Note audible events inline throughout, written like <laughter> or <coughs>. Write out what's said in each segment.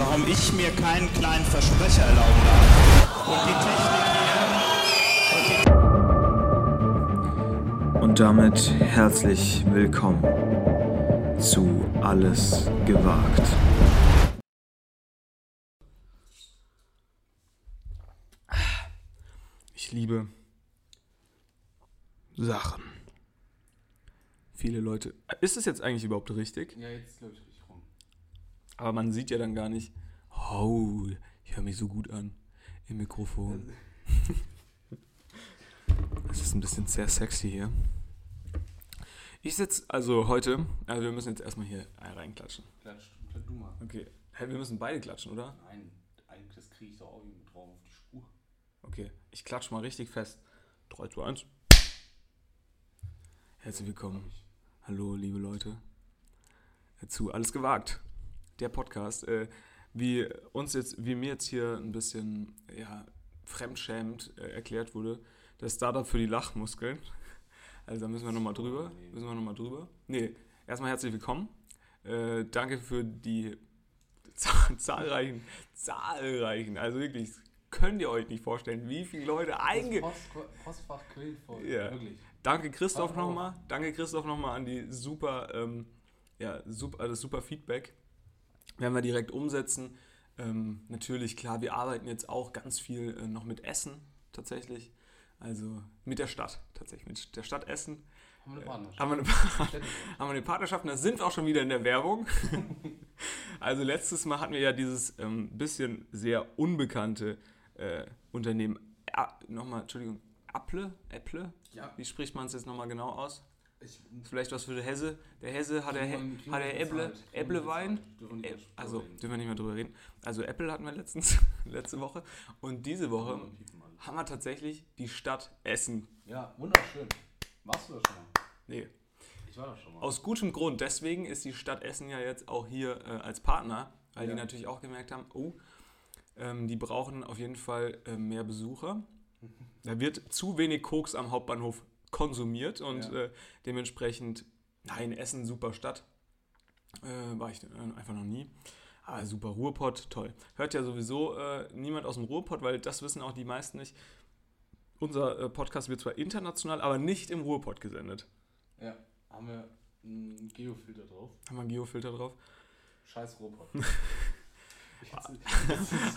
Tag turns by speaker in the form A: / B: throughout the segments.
A: warum ich mir keinen kleinen Versprecher erlauben darf. Und die Technik hier.
B: Und damit herzlich willkommen zu Alles gewagt. Ich liebe Sachen. Viele Leute. Ist es jetzt eigentlich überhaupt richtig?
C: Ja, jetzt glaube ich.
B: Aber man sieht ja dann gar nicht. Oh, ich höre mich so gut an im Mikrofon. <laughs> Es ist ein bisschen sehr sexy hier. Ich sitze also heute, also wir müssen jetzt erstmal hier reinklatschen.
C: Klatsch, klatsch du mal.
B: Okay. Hey, wir müssen beide klatschen, oder?
C: Nein, eigentlich das kriege ich doch auch irgendwie drauf auf die Spur.
B: Okay. Ich klatsche mal richtig fest. 3, 2, 1. Herzlich willkommen. Hallo, liebe Leute. Zu Alles gewagt. Der Podcast. Äh, wie uns jetzt, wie mir jetzt hier ein bisschen ja, fremdschämend äh, erklärt wurde, das Startup für die Lachmuskeln. <laughs> Also da müssen wir nochmal drüber. Müssen wir nochmal drüber. Nee, erstmal herzlich willkommen. Äh, danke für die zahl- <laughs> zahlreichen, zahlreichen, also wirklich, könnt ihr euch nicht vorstellen, wie viele Leute einge...
C: Das Post, Postfach quillt voll.
B: Ja.
C: Wirklich.
B: Danke Christoph nochmal. Danke Christoph nochmal an die super, ähm, ja, super, das super Feedback. Werden wir direkt umsetzen. Ähm, natürlich, klar, wir arbeiten jetzt auch ganz viel äh, noch mit Essen tatsächlich. Also mit der Stadt tatsächlich, mit der Stadt Essen.
C: Haben wir eine Partnerschaft.
B: Haben wir eine,
C: Städte- <laughs>
B: haben wir eine Partnerschaft und da sind wir auch schon wieder in der Werbung. <laughs> also letztes Mal hatten wir ja dieses ähm, bisschen sehr unbekannte äh, Unternehmen. A nochmal, Entschuldigung, Apple? Apple?
C: Ja,
B: Wie spricht man es jetzt nochmal genau aus?
C: Ich,
B: Vielleicht was für der Hesse. Der Hesse hat der, hat der Apple.
C: Kriegen wir
B: Äpplewein.
C: bezahlt. Dürfen
B: Ä- Also dürfen wir nicht mehr drüber reden. Also Apple hatten wir letztens, <laughs> letzte Woche. Und diese Woche haben wir tatsächlich die Stadt Essen.
C: Ja, wunderschön. Warst du da schon mal?
B: Nee,
C: Ich war da schon mal.
B: Aus gutem Grund. Deswegen ist die Stadt Essen ja jetzt auch hier äh, als Partner, weil die
C: Ja.
B: natürlich auch gemerkt haben, oh, ähm, die brauchen auf jeden Fall äh, mehr Besucher. <laughs> Da wird zu wenig Koks am Hauptbahnhof konsumiert und
C: Ja.
B: äh, dementsprechend, nein, Essen, super Stadt. Äh, war ich äh, einfach noch nie. Aber super Ruhrpott, toll. Hört ja sowieso äh, niemand aus dem Ruhrpott, weil das wissen auch die meisten nicht. Unser äh, Podcast wird zwar international, aber nicht im Ruhrpott gesendet.
C: Ja, haben wir einen Geofilter drauf.
B: Haben wir einen Geofilter drauf.
C: Scheiß Robot. <laughs>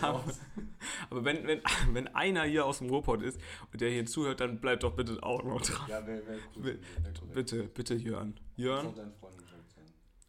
C: <laughs>
B: Aber wenn, wenn, wenn einer hier aus dem Ruhrpott ist und der hier zuhört, dann bleibt doch bitte auch noch dran.
C: Ja, wäre wär cool.
B: Bitte,
C: Wär.
B: Bitte, bitte Jörn. Jörn?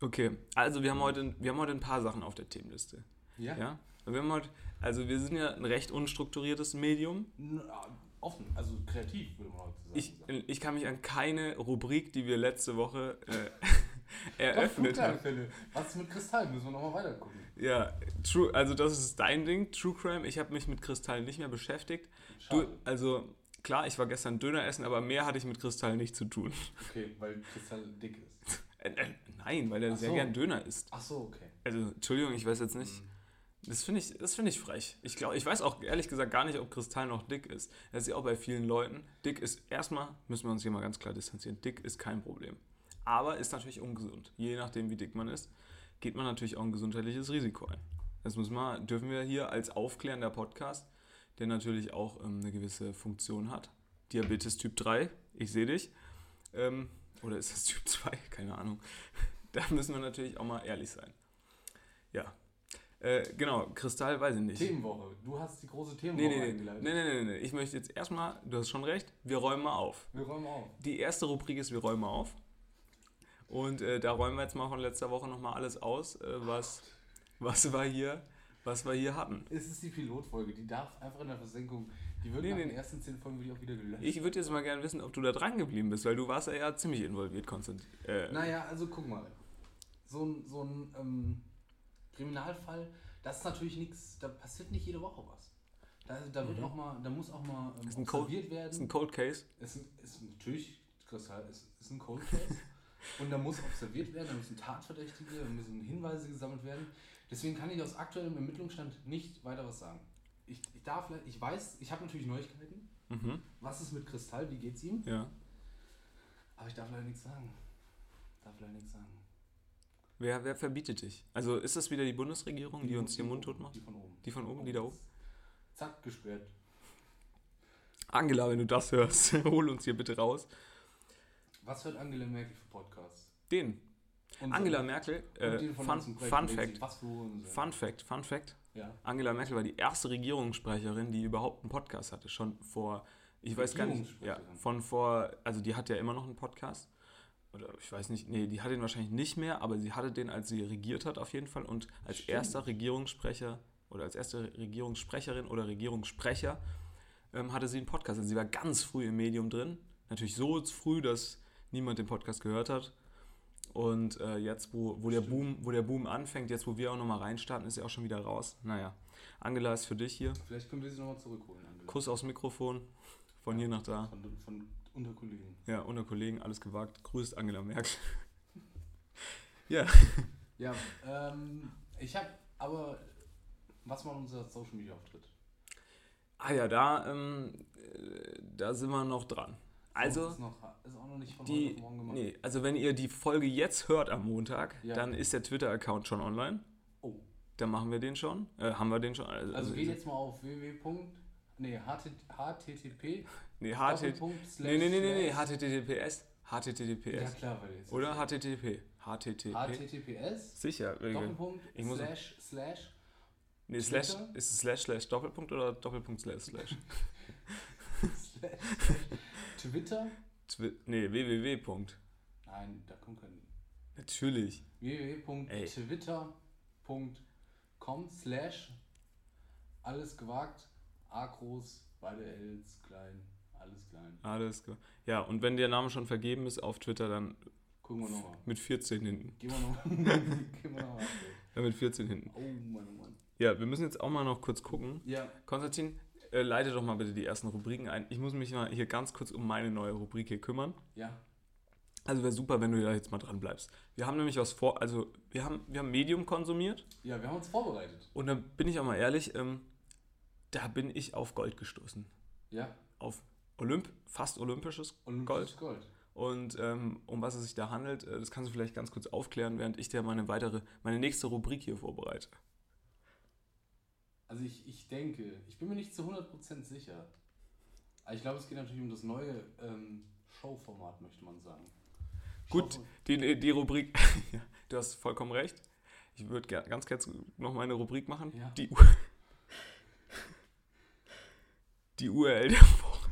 B: Okay, also wir haben heute, wir haben heute ein paar Sachen auf der Themenliste.
C: Ja?
B: Ja? Wir haben heute, also wir sind ja ein recht unstrukturiertes Medium.
C: Ah, Offen, also kreativ, würde man heute sagen.
B: Ich, ich kann mich an keine Rubrik, die wir letzte Woche äh, <laughs> <laughs> eröffnet.
C: Flugzeugfälle. Was ist mit Kristall? Müssen wir nochmal weiter gucken.
B: Ja, true, also das ist dein Ding, True Crime. Ich habe mich mit Kristall nicht mehr beschäftigt. Du, also klar, ich war gestern Döner essen, aber mehr hatte ich mit Kristall nicht zu tun.
C: Okay, weil Kristall dick ist. <laughs>
B: Äh, äh, nein, weil er
C: Ach
B: sehr
C: so.
B: gern Döner isst.
C: Ach so, okay.
B: Also, Entschuldigung, ich weiß jetzt nicht. Das finde ich, das finde ich frech. Ich glaube, ich weiß auch ehrlich gesagt gar nicht, ob Kristall noch dick ist. Das ist ja auch bei vielen Leuten. Dick ist erstmal, müssen wir uns hier mal ganz klar distanzieren, dick ist kein Problem. Aber ist natürlich ungesund. Je nachdem, wie dick man ist, geht man natürlich auch ein gesundheitliches Risiko ein. Das müssen wir, dürfen wir hier als aufklärender Podcast, der natürlich auch ähm, eine gewisse Funktion hat. Diabetes Typ 3, ich sehe dich. Ähm, oder ist das Typ 2? <laughs> Keine Ahnung. <laughs> Da müssen wir natürlich auch mal ehrlich sein. Ja. Äh, genau, Kristall weiß ich nicht.
C: Themenwoche. Du hast die große
B: Nee,
C: Themenwoche
B: nee, nee, nee,
C: eingeleitet.
B: nee, nee, nee. Ich möchte jetzt erstmal, du hast schon recht, wir räumen mal auf.
C: Wir räumen auf.
B: Die erste Rubrik ist, wir räumen mal auf. Und äh, da räumen wir jetzt mal von letzter Woche nochmal alles aus, äh, was, was, wir hier, was wir hier hatten.
C: Es ist die Pilotfolge, die darf einfach in der Versenkung. Die wird
B: Nee,
C: nach
B: nee,
C: den ersten zehn Folgen auch wieder gelöscht.
B: Ich würde jetzt mal gerne wissen, ob du da dran geblieben bist, weil du warst ja, ja ziemlich involviert, Konstantin. Äh,
C: Naja, also guck mal. So ein, so ein ähm, Kriminalfall, das ist natürlich nichts, da passiert nicht jede Woche was. Da, da wird
B: Mhm.
C: auch mal, da muss auch mal ähm,
B: Ist ein
C: observiert werden.
B: ist ein Cold Case.
C: ist, ein, ist natürlich, Kristall, ist, ist ein Cold Case. <laughs> und da muss observiert werden, da müssen Tatverdächtige, da müssen Hinweise gesammelt werden. Deswegen kann ich aus aktuellem Ermittlungsstand nicht weiter was sagen. Ich, ich darf, ich weiß, ich habe natürlich Neuigkeiten.
B: Mhm.
C: Was ist mit Kristall? Wie geht's ihm?
B: Ja.
C: Aber ich darf leider nichts sagen. Darf leider nichts sagen.
B: Wer, wer verbietet dich? Also ist das wieder die Bundesregierung, die, uns den Mund tot macht?
C: Die von oben.
B: Die von oben, die da oben?
C: Zack, gesperrt.
B: Angela, wenn du das hörst, <laughs> hol uns hier bitte raus.
C: Was hört Angela Merkel für Podcasts?
B: Den.
C: Und
B: Angela Merkel, äh, Fun, Fun. Fact. Fun Fact, Fun Fact.
C: Ja.
B: Angela Merkel war die erste Regierungssprecherin, die überhaupt einen Podcast hatte. Schon vor, ich weiß gar nicht, ja, von vor, also die hat ja immer noch einen Podcast. Oder ich weiß nicht, nee, die hat den wahrscheinlich nicht mehr, aber sie hatte den, als sie regiert hat, auf jeden Fall. Und als
C: Stimmt.
B: erster Regierungssprecher oder als erste Regierungssprecherin oder Regierungssprecher ähm, hatte sie einen Podcast. Also sie war ganz früh im Medium drin. Natürlich so früh, dass niemand den Podcast gehört hat. Und äh, jetzt, wo, wo, der Boom, wo der Boom anfängt, jetzt wo wir auch nochmal reinstarten, ist er auch schon wieder raus. Naja, Angela ist für dich hier.
C: Vielleicht können wir sie nochmal zurückholen, Angela.
B: Kuss aufs Mikrofon, von hier nach da.
C: Von, von unter Kollegen.
B: Ja, unter Kollegen, alles gewagt. Grüßt Angela Merkel. <laughs> ja,
C: Ja, ähm, ich habe aber. Was war unser Social Media Auftritt?
B: ah ja, da, ähm, äh, da sind wir noch dran. Also,
C: ist, noch, ist auch noch nicht von
B: die,
C: heute morgen gemacht.
B: nee, also wenn ihr die Folge jetzt hört am Montag,
C: Ja.
B: dann ist der Twitter-Account schon online.
C: Oh.
B: Dann machen wir den schon. Äh, haben wir den schon?
C: Also geht jetzt mal auf www. Nee, HT, HTTP. <laughs>
B: Nee, HT,
C: Doppelpunkt, slash,
B: nee, nee, nee, nee, nee,
C: slash.
B: HTTPS.
C: Ja
B: HTTPS.
C: klar, weil jetzt.
B: Oder HTTP. HTTP.
C: HTTPS.
B: Sicher.
C: Doppelpunkt,
B: Ich muss-
C: slash, slash.
B: Nee, slash, ist es slash, slash, Doppelpunkt oder Doppelpunkt, slash, slash? <laughs> <laughs>
C: slash, slash Twitter.
B: Twi nee, www.
C: Nein, da kommt kein.
B: Natürlich.
C: www.twitter.com slash alles gewagt, A groß, beide Ls klein, alles klein.
B: Alles klar. Ja, und wenn der Name schon vergeben ist auf Twitter, dann
C: Gucken wir nochmal.
B: mit 14 hinten.
C: Gehen wir nochmal. <laughs> Gehen wir nochmal.
B: Ja, mit 14 hinten.
C: Oh Mann, oh Mann.
B: Ja, wir müssen jetzt auch mal noch kurz gucken.
C: Ja,
B: Konstantin, äh, leite doch mal bitte die ersten Rubriken ein. Ich muss mich mal hier ganz kurz um meine neue Rubrik hier kümmern.
C: ja.
B: Also wäre super, wenn du da jetzt mal dran bleibst. Wir haben nämlich was vor, also wir haben, wir haben Medium konsumiert
C: Ja, wir haben uns vorbereitet.
B: und dann bin ich auch mal ehrlich, ähm, da bin ich auf Gold gestoßen.
C: Ja.
B: Auf Olymp, fast olympisches
C: Olympisches
B: Gold.
C: Gold.
B: Und ähm, um was es sich da handelt, äh, das kannst du vielleicht ganz kurz aufklären, während ich dir meine weitere, meine nächste Rubrik hier vorbereite.
C: Also ich, ich denke, ich bin mir nicht zu 100% sicher. Aber ich glaube, es geht natürlich um das neue ähm, Showformat, möchte man sagen.
B: Gut, die, die Rubrik, <laughs> ja, du hast vollkommen recht. Ich würde ganz kurz noch meine Rubrik machen.
C: Ja.
B: Die, U- <laughs> die URL <laughs> der Woche.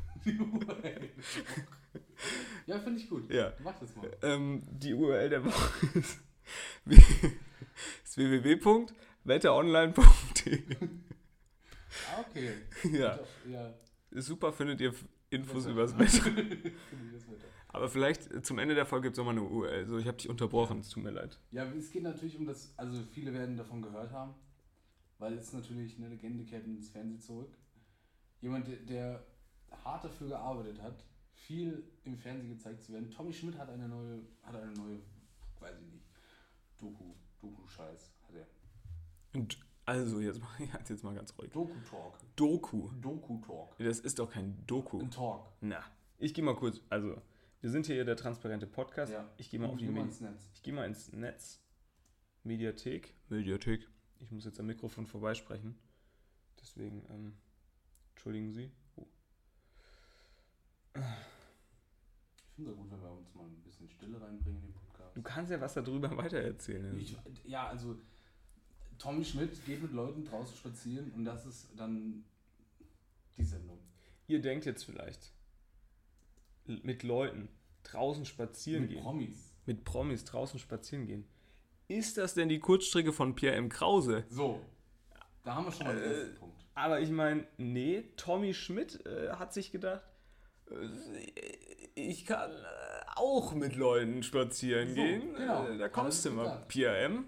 C: ja, finde ich gut.
B: Ja.
C: Mach das mal.
B: Ähm, die URL der Woche ist, ist www.wetteronline.de.
C: Ah, okay. <laughs>
B: Ja,
C: ja.
B: super, findet ihr Infos über <laughs> das Wetter. Aber vielleicht äh, zum Ende der Folge gibt es nochmal eine URL. So, ich habe dich unterbrochen, es tut mir leid.
C: Ja, es geht natürlich um das, also viele werden davon gehört haben, weil es natürlich eine Legende kehrt ins Fernsehen zurück. Jemand, der, hart dafür gearbeitet hat, viel im Fernsehen gezeigt zu werden. Tommy Schmidt hat eine neue, hat eine neue, weiß ich nicht, Doku, Doku-Scheiß.
B: Und also, jetzt <laughs> jetzt mal ganz ruhig.
C: Doku-Talk.
B: Doku.
C: Doku-Talk.
B: Das ist doch kein Doku.
C: Ein Talk.
B: Na, ich gehe mal kurz, also, wir sind hier der transparente Podcast.
C: Ja.
B: Ich gehe mal auf die
C: Geh mal
B: Medi
C: ins Netz.
B: Ich gehe mal ins Netz. Mediathek. Mediathek. Ich muss jetzt am Mikrofon vorbeisprechen. Deswegen, ähm, entschuldigen Sie. Oh.
C: Ich finde es gut, wenn wir uns mal ein bisschen Stille reinbringen in den Podcast.
B: Du kannst ja was darüber weitererzählen.
C: Ich, ja, also Tommy Schmidt geht mit Leuten draußen spazieren und das ist dann die Sendung.
B: Ihr denkt jetzt vielleicht, mit Leuten draußen spazieren
C: mit
B: gehen.
C: Promis.
B: mit Promis draußen spazieren gehen. Ist das denn die Kurzstrecke von Pierre M. Krause?
C: So, da haben wir schon mal den
B: Äh,
C: ersten Punkt.
B: Aber ich meine, nee, Tommy Schmidt äh, hat sich gedacht, äh, ich kann äh, auch mit Leuten spazieren
C: So,
B: gehen.
C: genau.
B: Äh, da kommst du mal. Pierre M.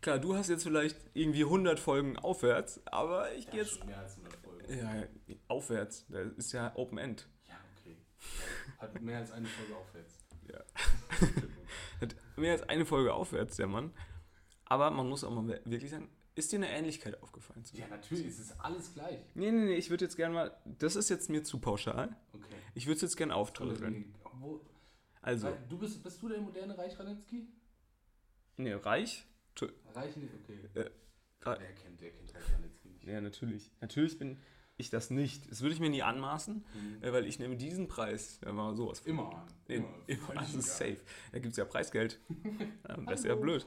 B: Klar, du hast jetzt vielleicht irgendwie 100 Folgen aufwärts, aber ich
C: Ja,
B: gehe jetzt.
C: mehr als 100 Folgen.
B: Ja, aufwärts. Das ist ja Open End.
C: Ja, okay. Hat mehr als eine Folge aufwärts.
B: Ja. <laughs> Hat mehr als eine Folge aufwärts, der Mann. Aber man muss auch mal wirklich sagen, ist dir eine Ähnlichkeit aufgefallen? zu
C: ja, natürlich, es ist alles gleich.
B: Nee, nee, nee, ich würde jetzt gerne mal. Das ist jetzt mir zu pauschal.
C: Okay.
B: Ich würde es jetzt gerne aufdröseln.
C: Wo,
B: Also,
C: du bist, bist du der moderne Reich Radetzky?
B: Nee, reich.
C: Reich nicht? Okay.
B: Äh,
C: Wer kennt, der kennt Reich Ranitzky nicht.
B: Ja, natürlich. Natürlich bin ich das nicht. Das würde ich mir nie anmaßen,
C: Mhm.
B: äh, weil ich nehme diesen Preis, da war sowas von.
C: Immer an.
B: Immer, <laughs> immer,
C: Völlig
B: also safe. Da gibt es ja Preisgeld. <laughs> Ähm, das ist ja blöd.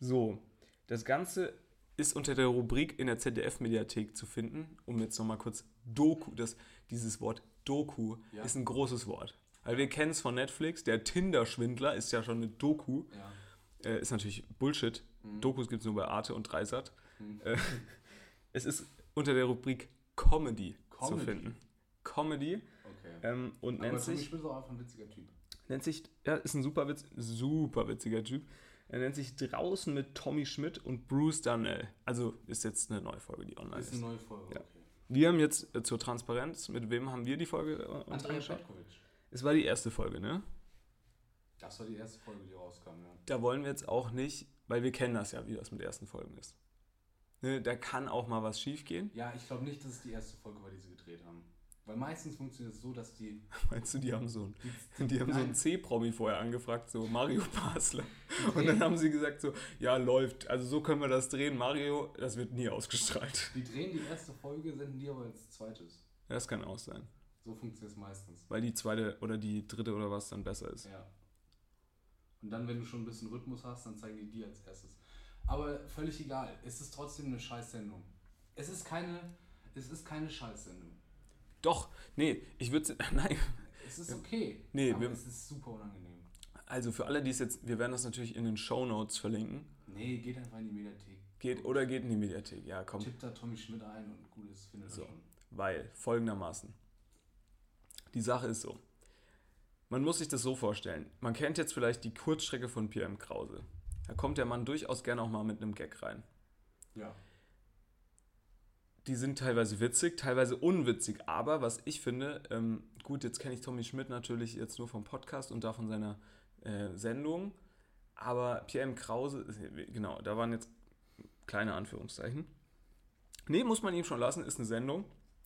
B: So, das Ganze ist unter der Rubrik in der ZDF-Mediathek zu finden, um jetzt nochmal kurz Doku, das, dieses Wort Doku
C: Ja.
B: ist ein großes Wort. Weil wir kennen es von Netflix, der Tinder-Schwindler ist ja schon eine Doku.
C: Ja.
B: Äh, ist natürlich Bullshit.
C: Mhm.
B: Dokus gibt es nur bei Arte und Dreisat.
C: Mhm.
B: Äh, <laughs> es ist unter der Rubrik Comedy, zu
C: Comedy.
B: finden. Comedy
C: Okay.
B: ähm, und
C: Aber
B: nennt sich,
C: Schmidt ist auch einfach ein witziger Typ.
B: nennt sich, ja, ist ein super, witz, super witziger Typ. Er nennt sich Draußen mit Tommy Schmidt und Bruce Darnell. Also ist jetzt eine neue Folge, die online
C: Ist
B: ist.
C: eine neue Folge.
B: Ja.
C: Okay.
B: Wir haben jetzt äh, zur Transparenz, mit wem haben wir die Folge äh, uns
C: Andrea
B: angeschaut?
C: Petkovic.
B: Es war die erste Folge, ne?
C: Das war die erste Folge, die rauskam, ja.
B: Da wollen wir jetzt auch nicht, weil wir kennen das ja, wie das mit ersten Folgen ist. Ne, da kann auch mal was schief gehen.
C: Ja, ich glaube nicht, dass es die erste Folge war, die sie gedreht haben. Weil meistens funktioniert es so, dass die. <laughs>
B: Meinst du, die haben so einen,
C: die,
B: die haben so einen. C-Promi vorher angefragt, so Mario Basler. Und dann haben sie gesagt so, ja, läuft. Also so können wir das drehen. Mario, das wird nie ausgestrahlt.
C: Die drehen die erste Folge, senden die aber als zweites.
B: Das kann auch sein.
C: So funktioniert es meistens.
B: Weil die zweite oder die dritte oder was dann besser ist.
C: Ja. Und dann, wenn du schon ein bisschen Rhythmus hast, dann zeigen die die als erstes. Aber völlig egal. Es ist trotzdem eine Scheißsendung. Es ist keine, es ist keine Scheißsendung.
B: Doch, nee, ich würde <laughs> Nein.
C: Es ist okay.
B: Nee,
C: aber
B: wir-
C: es ist super unangenehm.
B: Also für alle, die es jetzt, wir werden das natürlich in den Show Notes verlinken.
C: Nee, geht einfach in die Mediathek.
B: Geht oder geht in die Mediathek. Ja, komm.
C: Tippt da Tommy Schmidt ein und gut ist, findet
B: So.
C: schon.
B: Weil, folgendermaßen. Die Sache ist so. Man muss sich das so vorstellen. Man kennt jetzt vielleicht die Kurzstrecke von PM Krause. Da kommt der Mann durchaus gerne auch mal mit einem Gag rein.
C: Ja.
B: Die sind teilweise witzig, teilweise unwitzig, aber was ich finde, ähm, gut, jetzt kenne ich Tommy Schmidt natürlich jetzt nur vom Podcast und da von seiner äh, Sendung, aber PM Krause, genau, da waren jetzt kleine Anführungszeichen. Nee, muss man ihm schon lassen, ist eine Sendung,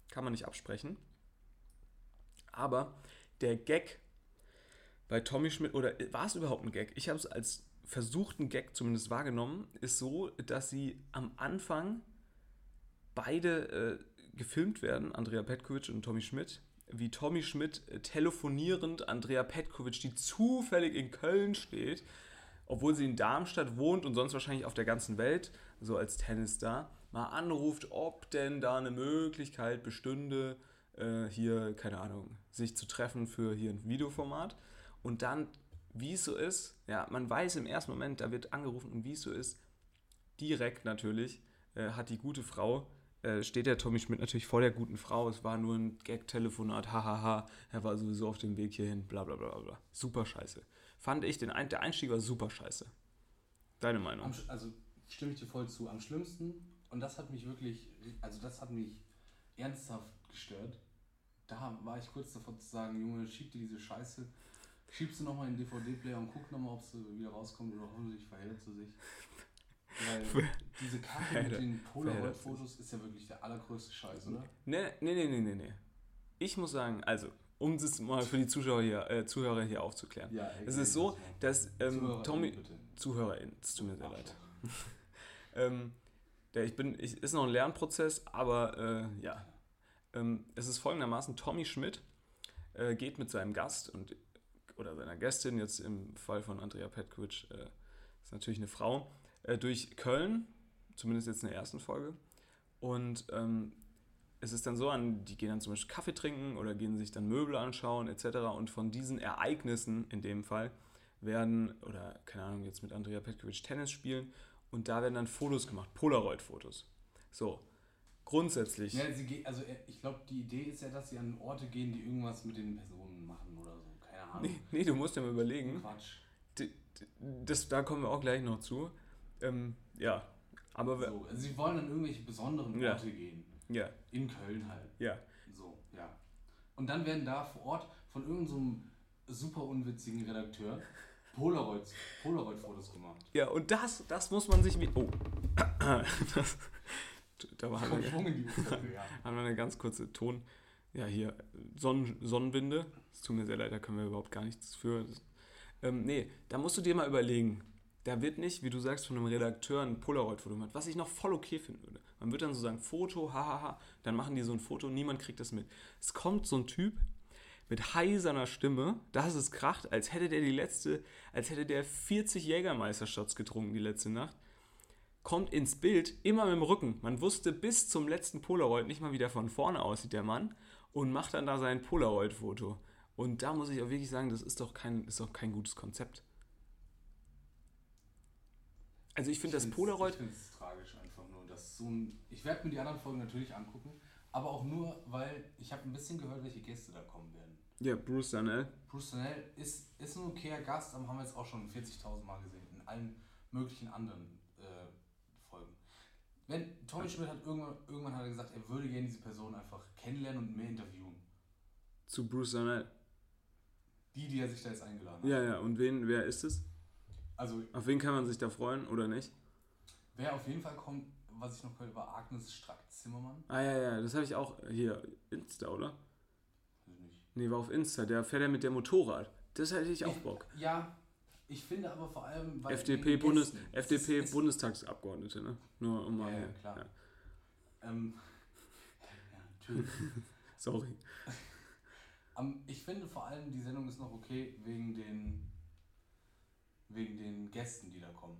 B: kann man nicht absprechen. Aber der Gag bei Tommy Schmidt, oder war es überhaupt ein Gag? Ich habe es als versuchten Gag zumindest wahrgenommen, ist so, dass sie am Anfang beide äh, gefilmt werden, Andrea Petkovic und Tommy Schmidt, wie Tommy Schmidt äh, telefonierend Andrea Petkovic, die zufällig in Köln steht, obwohl sie in Darmstadt wohnt und sonst wahrscheinlich auf der ganzen Welt, so als Tennisstar, mal anruft, ob denn da eine Möglichkeit bestünde, äh, hier, keine Ahnung, sich zu treffen für hier ein Videoformat. Und dann, wie es so ist, ja, man weiß im ersten Moment, da wird angerufen und wie es so ist, direkt natürlich, äh, hat die gute Frau, äh, steht der Tommy Schmidt natürlich vor der guten Frau, es war nur ein Gag-Telefonat, hahaha, er war sowieso auf dem Weg hierhin, bla bla bla bla. Super scheiße. Fand ich, den der Einstieg war super scheiße. Deine Meinung?
C: Am, also stimme ich dir voll zu. Am schlimmsten, und das hat mich wirklich, also das hat mich ernsthaft gestört. Da war ich kurz davor zu sagen, Junge, schieb dir diese Scheiße, schiebst du nochmal in den DVD-Player und guck nochmal, ob sie wieder rauskommt oder hoffentlich verhält sie sich. <laughs> Weil diese Kacke mit den Polaroid-Fotos ist ja wirklich der allergrößte Scheiß, oder?
B: Nee, nee, nee, nee, nee, nee. Ich muss sagen, also, um das mal für die Zuschauer hier, äh, Zuhörer hier aufzuklären.
C: Ja,
B: Es ist so, dass ähm, Tommy,
C: Bitte.
B: ZuhörerInnen, es tut mir sehr leid.
C: Arschloch. <laughs>
B: Ähm, der, ich bin, ich, ist noch ein Lernprozess, aber äh, ja. Ähm, es ist folgendermaßen: Tommy Schmidt äh, geht mit seinem Gast und oder seiner Gästin, jetzt im Fall von Andrea Petkovic, äh, ist natürlich eine Frau, äh, durch Köln, zumindest jetzt in der ersten Folge. Und ähm, es ist dann so, an, die gehen dann zum Beispiel Kaffee trinken oder gehen sich dann Möbel anschauen etc. Und von diesen Ereignissen in dem Fall werden, oder keine Ahnung, jetzt mit Andrea Petkovic Tennis spielen und da werden dann Fotos gemacht, Polaroid-Fotos. So, grundsätzlich.
C: Ja, geht, also äh, ich glaube, die Idee ist ja, dass sie an Orte gehen, die irgendwas mit den Personen machen oder so. Keine Ahnung.
B: Nee, nee, du musst ja mal überlegen.
C: Quatsch.
B: Das, da kommen wir auch gleich noch zu. Ähm, ja, aber wir-
C: So, also sie wollen an irgendwelche besonderen
B: Ja.
C: Orte gehen.
B: ja,
C: In Köln halt.
B: ja.
C: So, ja. Und dann werden da vor Ort von irgendeinem super unwitzigen Redakteur Polaroids, Polaroid-Fotos gemacht.
B: Ja, und das, das muss man sich wie. Oh. <coughs> Das, da war
C: Schwung in die Ursache, ja. <laughs>
B: haben wir eine ganz kurze Ton. Ja, hier, Sonnen, Sonnenwinde. Es tut mir sehr leid, da können wir überhaupt gar nichts für. Ähm, nee, da musst du dir mal überlegen. Da wird nicht, wie du sagst, von einem Redakteur ein Polaroid-Foto gemacht, was ich noch voll okay finden würde. Man wird dann so sagen, Foto, hahaha, dann machen die so ein Foto, niemand kriegt das mit. Es kommt so ein Typ mit heiserner Stimme, dass es kracht, als hätte der die letzte, als hätte der 40 Jägermeistershots getrunken die letzte Nacht, kommt ins Bild, immer mit dem Rücken. Man wusste bis zum letzten Polaroid nicht mal, wie der von vorne aussieht, der Mann, und macht dann da sein Polaroid-Foto. Und da muss ich auch wirklich sagen, das ist doch kein, ist doch kein gutes Konzept. Also ich finde das Polaroid,
C: Ich finde es tragisch einfach nur. Dass so ein, ich werde mir die anderen Folgen natürlich angucken, aber auch nur, weil ich habe ein bisschen gehört, welche Gäste da kommen werden.
B: ja, Bruce Danell,
C: Bruce Danell ist, ist ein okayer Gast, aber haben wir jetzt auch schon 40.000 Mal gesehen, in allen möglichen anderen. Wenn Tommy Schmidt hat irgendwann, irgendwann hat er gesagt, er würde gerne diese Person einfach kennenlernen und mehr interviewen.
B: zu Bruce Danell.
C: Die, die er sich da jetzt eingeladen hat.
B: Ja, ja, und wen, wer ist es?
C: Also,
B: Auf wen kann man sich da freuen oder nicht?
C: wer auf jeden Fall kommt, was ich noch gehört war Agnes Strack-Zimmermann.
B: Ah ja, ja, das habe ich auch hier, Insta, oder?
C: Nicht.
B: Nee, war auf Insta, der fährt ja mit der Motorrad. Das hätte ich auch Bock.
C: Ja, ich finde aber vor allem, weil
B: FDP, Bundes, FDP
C: ist- es-
B: Bundestagsabgeordnete, ne? Nur um mal.
C: Ja, ja, klar.
B: ja.
C: Ähm, <laughs> ja, natürlich. <laughs>
B: Sorry.
C: Ähm, ich finde vor allem, die Sendung ist noch okay wegen den, wegen den Gästen, die da kommen.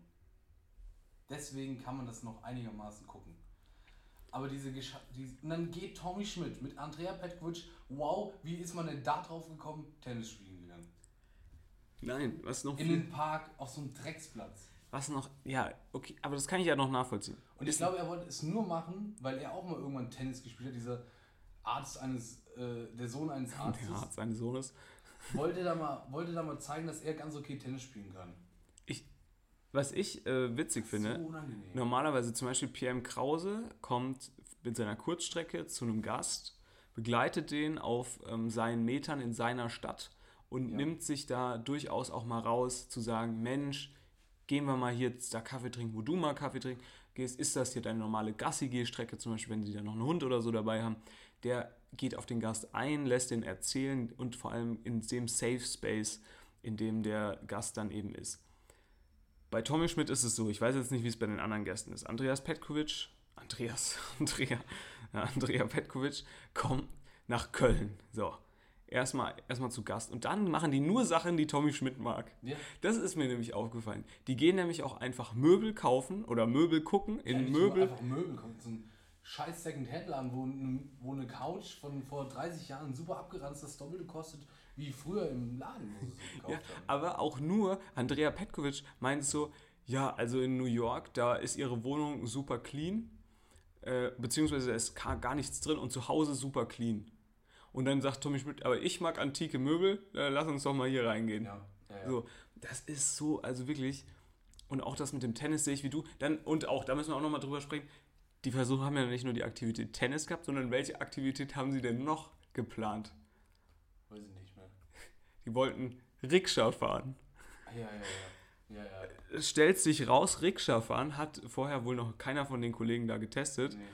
C: Deswegen kann man das noch einigermaßen gucken. Aber diese Gescha die, und dann geht Tommy Schmidt mit Andrea Petkovic, wow, wie ist man denn da drauf gekommen, Tennis spielen?
B: Nein, was noch
C: In den Park, auf so einem Drecksplatz.
B: was noch, ja, okay, aber das kann ich ja noch nachvollziehen.
C: Und ich glaube, er wollte es nur machen, weil er auch mal irgendwann Tennis gespielt hat, dieser Arzt eines, äh, der Sohn eines <laughs> Arztes.
B: Der Arzt seines Sohnes.
C: wollte, da mal, wollte da mal zeigen, dass er ganz okay Tennis spielen kann.
B: Was ich äh, witzig finde,
C: So.
B: Normalerweise zum Beispiel PM Krause kommt mit seiner Kurzstrecke zu einem Gast, begleitet den auf ähm, seinen Metern in seiner Stadt und
C: Ja.
B: nimmt sich da durchaus auch mal raus zu sagen, Mensch, gehen wir mal hier da Kaffee trinken, wo du mal Kaffee trinken gehst. Ist das hier deine normale Gassi-Gehstrecke, zum Beispiel, wenn sie da noch einen Hund oder so dabei haben? Der geht auf den Gast ein, lässt den erzählen und vor allem in dem Safe Space, in dem der Gast dann eben ist. Bei Tommy Schmidt ist es so, ich weiß jetzt nicht, wie es bei den anderen Gästen ist. Andreas Petkovic, Andreas, <laughs> Andrea, Andrea Petkovic kommt nach Köln. So, erstmal erstmal zu Gast. Und dann machen die nur Sachen, die Tommy Schmidt mag.
C: Ja.
B: Das ist mir nämlich aufgefallen. Die gehen nämlich auch einfach Möbel kaufen oder Möbel gucken in
C: Ja,
B: Möbel.
C: Einfach Möbel kommt. So ein scheiß Second-Hand-Laden, wo, wo eine Couch von vor 30 Jahren super abgeranzt das Doppelte kostet, wie früher im Laden, wo sie sie gekauft
B: Ja,
C: haben.
B: aber auch nur, Andrea Petkovic meint so, ja, also in New York, da ist ihre Wohnung super clean, äh, beziehungsweise da ist gar nichts drin und zu Hause super clean. Und dann sagt Tommy Schmidt, aber ich mag antike Möbel, äh, lass uns doch mal hier reingehen.
C: Ja, ja, ja.
B: So, das ist so, also wirklich, und auch das mit dem Tennis sehe ich wie du, dann, und auch, da müssen wir auch nochmal drüber sprechen, die Versuche haben ja nicht nur die Aktivität Tennis gehabt, sondern welche Aktivität haben sie denn noch geplant?
C: Weiß ich nicht mehr. <laughs>
B: Die wollten Rikscha fahren.
C: Ah, Ja, ja, ja. Ja, ja.
B: es stellt sich raus, Rikscha fahren hat vorher wohl noch keiner von den Kollegen da getestet.
C: Nee.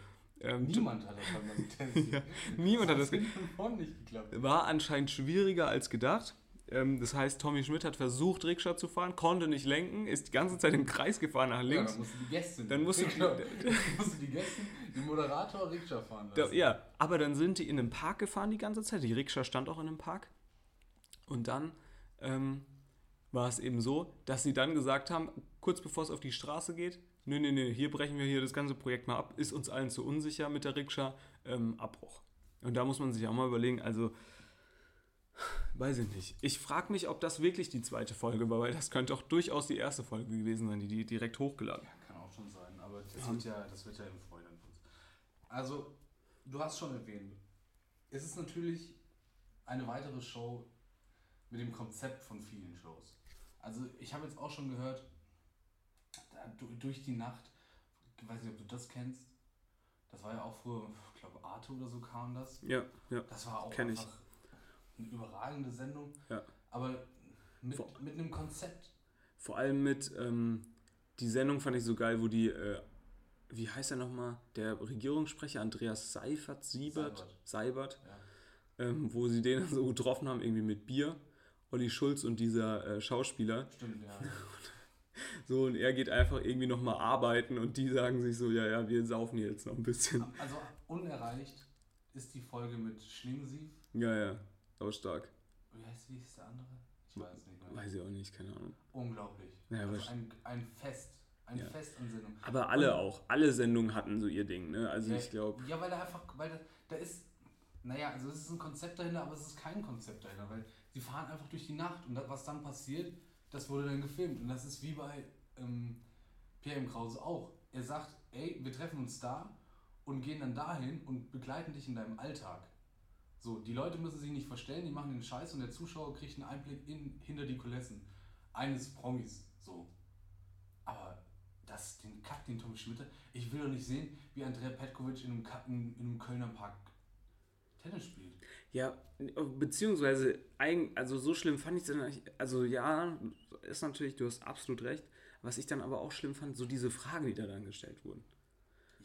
B: Ähm,
C: Niemand hat das beim <laughs> Tennis.
B: Ja, niemand hat das
C: ge- von nicht geklappt.
B: War anscheinend schwieriger als gedacht. Ähm, das heißt, Tommy Schmidt hat versucht, Rikscha zu fahren, konnte nicht lenken, ist die ganze Zeit im Kreis gefahren nach
C: Ja,
B: links.
C: dann musst du die Gäste.
B: Dann musst du-
C: Genau. Dann musst du die Gäste, den Moderator Rikscha fahren
B: Da,
C: lassen.
B: ja, aber dann sind die in einem Park gefahren die ganze Zeit. Die Rikscha stand auch in einem Park. Und dann ähm, war es eben so, dass sie dann gesagt haben, kurz bevor es auf die Straße geht, nö, nö, nö, hier brechen wir hier das ganze Projekt mal ab, ist uns allen zu unsicher mit der Rikscha, ähm, Abbruch. Und da muss man sich auch mal überlegen, also, weiß ich nicht. Ich frage mich, ob das wirklich die zweite Folge war, weil das könnte auch durchaus die erste Folge gewesen sein, die die direkt hochgeladen.
C: Ja, kann auch schon sein, aber das wird ja, das wird ja im Vorhinein. Also, du hast schon erwähnt, es ist natürlich eine weitere Show mit dem Konzept von vielen Shows. Also, ich habe jetzt auch schon gehört, durch die Nacht, ich weiß nicht, ob du das kennst, das war ja auch früher, ich glaube, Arte oder so kam das.
B: Ja, ja.
C: Das war auch
B: Kenn ich.
C: einfach eine überragende Sendung,
B: Ja.
C: aber mit,
B: Vor-
C: mit einem Konzept.
B: Vor allem mit, ähm, die Sendung fand ich so geil, wo die, äh, wie heißt er nochmal, der Regierungssprecher Andreas Seifert, Siebert, Seibert,
C: Ja.
B: ähm, wo sie den so getroffen haben, irgendwie mit Bier. Olli Schulz und dieser äh, Schauspieler.
C: Stimmt, ja. <laughs>
B: So, und er geht einfach irgendwie nochmal arbeiten und die sagen sich so, ja, ja, wir saufen jetzt noch ein bisschen.
C: Also unerreicht ist die Folge mit Schlingensief.
B: Ja, ja, aber stark.
C: Wie heißt wie hieß der andere? Ich weiß nicht mehr.
B: Weiß ich auch nicht, keine Ahnung.
C: Unglaublich.
B: Ja,
C: also ein, ein Fest. Ein
B: Ja.
C: Fest an Sendung.
B: Aber alle auch, alle Sendungen hatten so ihr Ding, ne? Also
C: Ja,
B: ich glaube,
C: Ja, weil da einfach, weil da, da ist, naja, also es ist ein Konzept dahinter, aber es ist kein Konzept dahinter, weil sie fahren einfach durch die Nacht und das, was dann passiert, das wurde dann gefilmt. Und das ist wie bei ähm, Pierre M. Krause auch. Er sagt, ey, wir treffen uns da und gehen dann dahin und begleiten dich in deinem Alltag. So, die Leute müssen sich nicht verstellen, die machen den Scheiß und der Zuschauer kriegt einen Einblick in, hinter die Kulissen eines Promis. So. Aber das, den Kack, den Tommy Schmidt, ich will doch nicht sehen, wie Andrea Petkovic in einem, in einem Kölner Park Tennis spielt.
B: Ja, beziehungsweise, eigen- also so schlimm fand ich es dann nicht. Also ja, ist natürlich, du hast absolut recht. Was ich dann aber auch schlimm fand, so diese Fragen, die da dann gestellt wurden.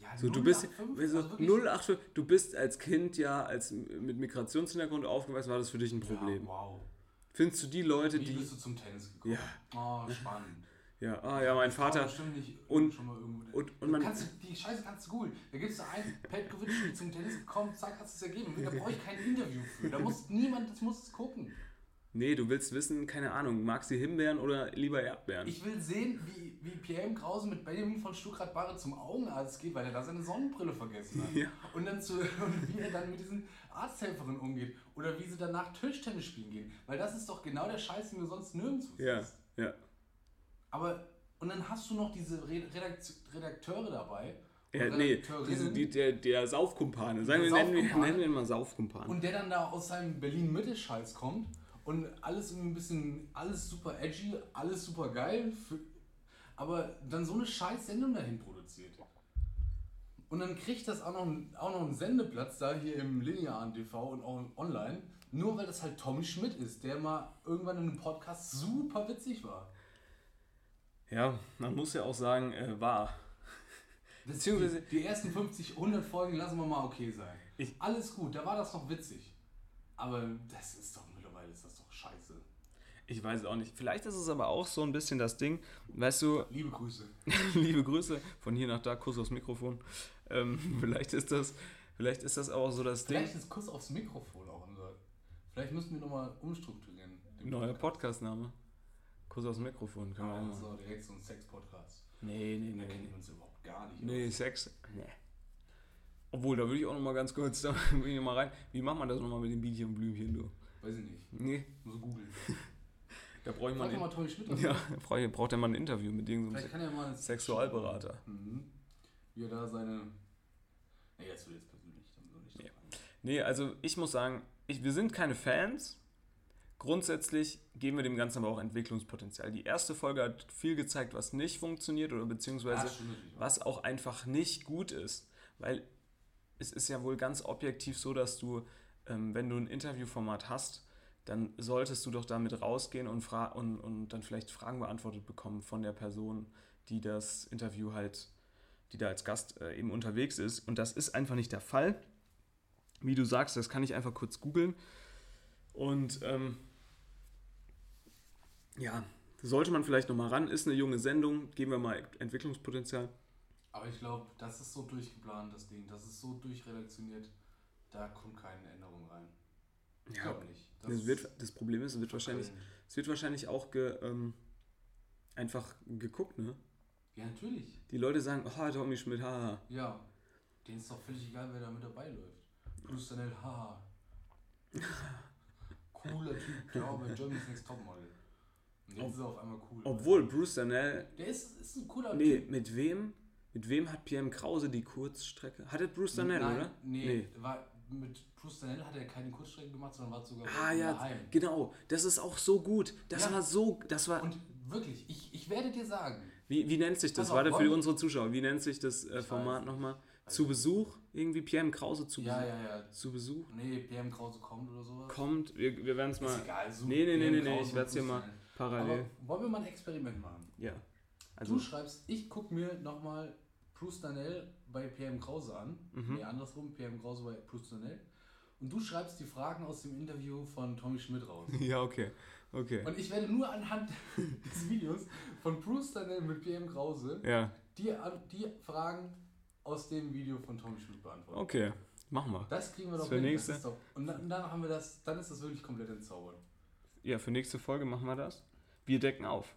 C: Ja,
B: So, du bist
C: 085,
B: also
C: also wirklich-
B: 085, du bist als Kind ja als mit Migrationshintergrund aufgewachsen, war das für dich ein Problem.
C: Ja, wow.
B: Findest du die Leute,
C: Wie
B: die
C: bist du zum Tennis gekommen?
B: Ja.
C: Oh, spannend.
B: Ja, ah ja, mein Vater
C: bestimmt nicht
B: und-
C: schon mal irgendwo.
B: und- und
C: Du
B: man-
C: kannst, du- die Scheiße kannst du googeln. Da gibt es einen, Petkovic zum Tennis gekommen, zack, hast du es ergeben. Da brauche ich kein Interview für. Da muss niemand, das muss es gucken.
B: Nee, du willst wissen, keine Ahnung, magst du Himbeeren oder lieber Erdbeeren?
C: Ich will sehen, wie, wie Pierre M. Krause mit Benjamin von Stuckrad-Barre zum Augenarzt geht, weil er da seine Sonnenbrille vergessen hat. <laughs>
B: Ja.
C: Und, dann zu, und wie er dann mit diesen Arzthelferinnen umgeht. Oder wie sie danach Tischtennis spielen gehen. Weil das ist doch genau der Scheiß, den du sonst nirgendwo siehst.
B: ja, ja.
C: Aber, und dann hast du noch diese Re- Redakt Redakteure dabei.
B: ja nee, diese, die, der, der Saufkumpane. Sagen wir, nennen wir, nennen wir ihn mal Saufkumpane.
C: Und der dann da aus seinem Berlin-Mitte-Scheiß kommt und alles irgendwie ein bisschen, alles super edgy, alles super geil, für, aber dann so eine scheiß Sendung dahin produziert. Und dann kriegt das auch noch, einen- auch noch einen Sendeplatz da hier im linearen TV und auch online, nur weil das halt Tommy Schmidt ist, der mal irgendwann in einem Podcast super witzig war.
B: Ja, man muss ja auch sagen, äh, war. <laughs> Beziehungsweise-
C: die, die ersten 50, 100 Folgen lassen wir mal okay sein.
B: Ich-
C: Alles gut, da war das noch witzig. Aber das ist doch mittlerweile ist das doch scheiße.
B: Ich weiß es auch nicht. Vielleicht ist es aber auch so ein bisschen das Ding, weißt du, <laughs>
C: Liebe Grüße. <laughs>
B: liebe Grüße von hier nach da, Kuss aufs Mikrofon. Ähm, vielleicht ist das, vielleicht ist das auch so das Ding.
C: Vielleicht ist Kuss aufs Mikrofon auch unser. Vielleicht müssen wir nochmal umstrukturieren.
B: Neuer
C: Podcast.
B: Podcastname. Kuss aufs Mikrofon, kann man
C: Ah,
B: auch
C: so,
B: machen.
C: direkt so ein Sex-Podcast.
B: Nee, nee,
C: Da
B: nee.
C: kennen wir uns überhaupt gar nicht.
B: Nee,
C: aus.
B: Sex. Nee. Obwohl, da würde ich auch noch mal ganz kurz <laughs> da will ich noch mal rein. Wie macht man das nochmal mit den Bienchen und Blümchen, du?
C: Weiß ich nicht.
B: Nee,
C: Muss googeln. <laughs>
B: da brauche ich mal
C: doch mal
B: ein,
C: Tommy Schmidt. <laughs>
B: ja, braucht ihr- braucht er mal ein Interview mit irgendeinem
C: mal. ins-
B: Sexualberater.
C: Mhm. Wie er da seine. Nee, jetzt wird jetzt persönlich. Dann ich
B: Nee. Nee, also ich muss sagen, ich, wir sind keine Fans. Grundsätzlich geben wir dem Ganzen aber auch Entwicklungspotenzial. Die erste Folge hat viel gezeigt, was nicht funktioniert oder beziehungsweise
C: auch.
B: was auch einfach nicht gut ist. Weil es ist ja wohl ganz objektiv so, dass du, ähm, wenn du ein Interviewformat hast, dann solltest du doch damit rausgehen und, fra und, und dann vielleicht Fragen beantwortet bekommen von der Person, die das Interview halt, die da als Gast äh, eben unterwegs ist. Und das ist einfach nicht der Fall. Wie du sagst, das kann ich einfach kurz googeln. Und ähm, ja, sollte man vielleicht nochmal ran. Ist eine junge Sendung, geben wir mal Entwicklungspotenzial.
C: Aber ich glaube, das ist so durchgeplant, das Ding. Das ist so durchredaktioniert. Da kommt keine Änderung rein. Ich
B: Ja,
C: glaube nicht.
B: Das, wird, das Problem ist, es wird wahrscheinlich, es wird wahrscheinlich auch ge, ähm, einfach geguckt, ne?
C: Ja, natürlich.
B: Die Leute sagen, oh, Tommy Schmidt, haha.
C: Ja. Denen ist doch völlig egal, wer da mit dabei läuft. Bruce Danell, haha. <laughs> Cooler Typ, ja, bei Germany's Next Topmodel. Und jetzt
B: Ob-
C: ist er auf einmal cool.
B: Obwohl Bruce Danell,
C: Der ist, ist ein cooler
B: nee,
C: Typ.
B: mit wem? Mit wem hat Pierre M. Krause die Kurzstrecke? Hatte Bruce Danell,
C: Nein,
B: oder?
C: Nee, War, mit Bruce Danell hat er keine Kurzstrecke gemacht, sondern war sogar
B: Ah ja,
C: daheim.
B: genau. Das ist auch so gut. Das
C: Ja.
B: war so, das war,
C: Und wirklich, ich, ich werde dir sagen,
B: wie, wie nennt sich das? Warte für
C: wollen-
B: unsere Zuschauer, wie nennt sich das äh, Format nochmal?
C: Weiß
B: Zu Besuch? Irgendwie Pierre M. Krause zu
C: ja,
B: Besuch?
C: ja, ja.
B: Zu Besuch?
C: Nee, PM Krause kommt oder sowas.
B: Kommt, wir, wir werden es mal
C: Ist egal, so
B: Nee, nee, nee,
C: PM
B: nee, nee, ich werd's
C: und
B: hier mal. Parallel.
C: Aber wollen wir mal ein Experiment machen?
B: ja.
C: du
B: Also,
C: schreibst, ich gucke mir nochmal Bruce Danell bei PM Krause an.
B: Mhm.
C: Nee, andersrum, PM Krause bei Bruce Danell. und du schreibst die Fragen aus dem Interview von Tommy Schmidt raus. <laughs>
B: Ja, okay. Okay.
C: Und ich werde nur anhand <laughs> des Videos von Bruce Danell mit PM Krause
B: Ja,
C: die, die Fragen aus dem Video von Tommy Schmidt beantworten.
B: okay. Machen wir.
C: Das kriegen wir doch
B: für
C: hin.
B: nächste.
C: Doch, und dann, dann haben wir das, dann ist das wirklich komplett entzaubert.
B: Ja, für nächste Folge machen wir das. Wir decken auf.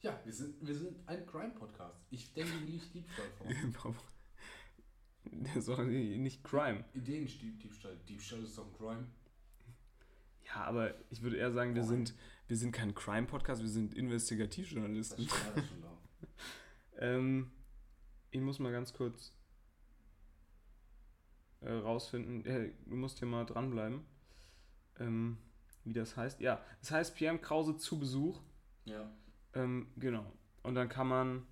C: Ja, wir sind, wir sind ein Crime-Podcast. Ich denke nicht Diebstahl vor.
B: Das ist doch nicht Crime.
C: Ideendiebstahl. Diebstahl ist doch ein Crime.
B: Ja, aber ich würde eher sagen, wir sind, wir sind kein Crime-Podcast, wir sind
C: Das
B: Investigativjournalisten.
C: steht alles schon da. <laughs>
B: Ähm, ich muss mal ganz kurz äh, rausfinden. Äh, du musst hier mal dranbleiben. Ähm, wie das heißt. Ja, es heißt PM Krause zu Besuch.
C: Ja.
B: Ähm, genau. Und dann kann man.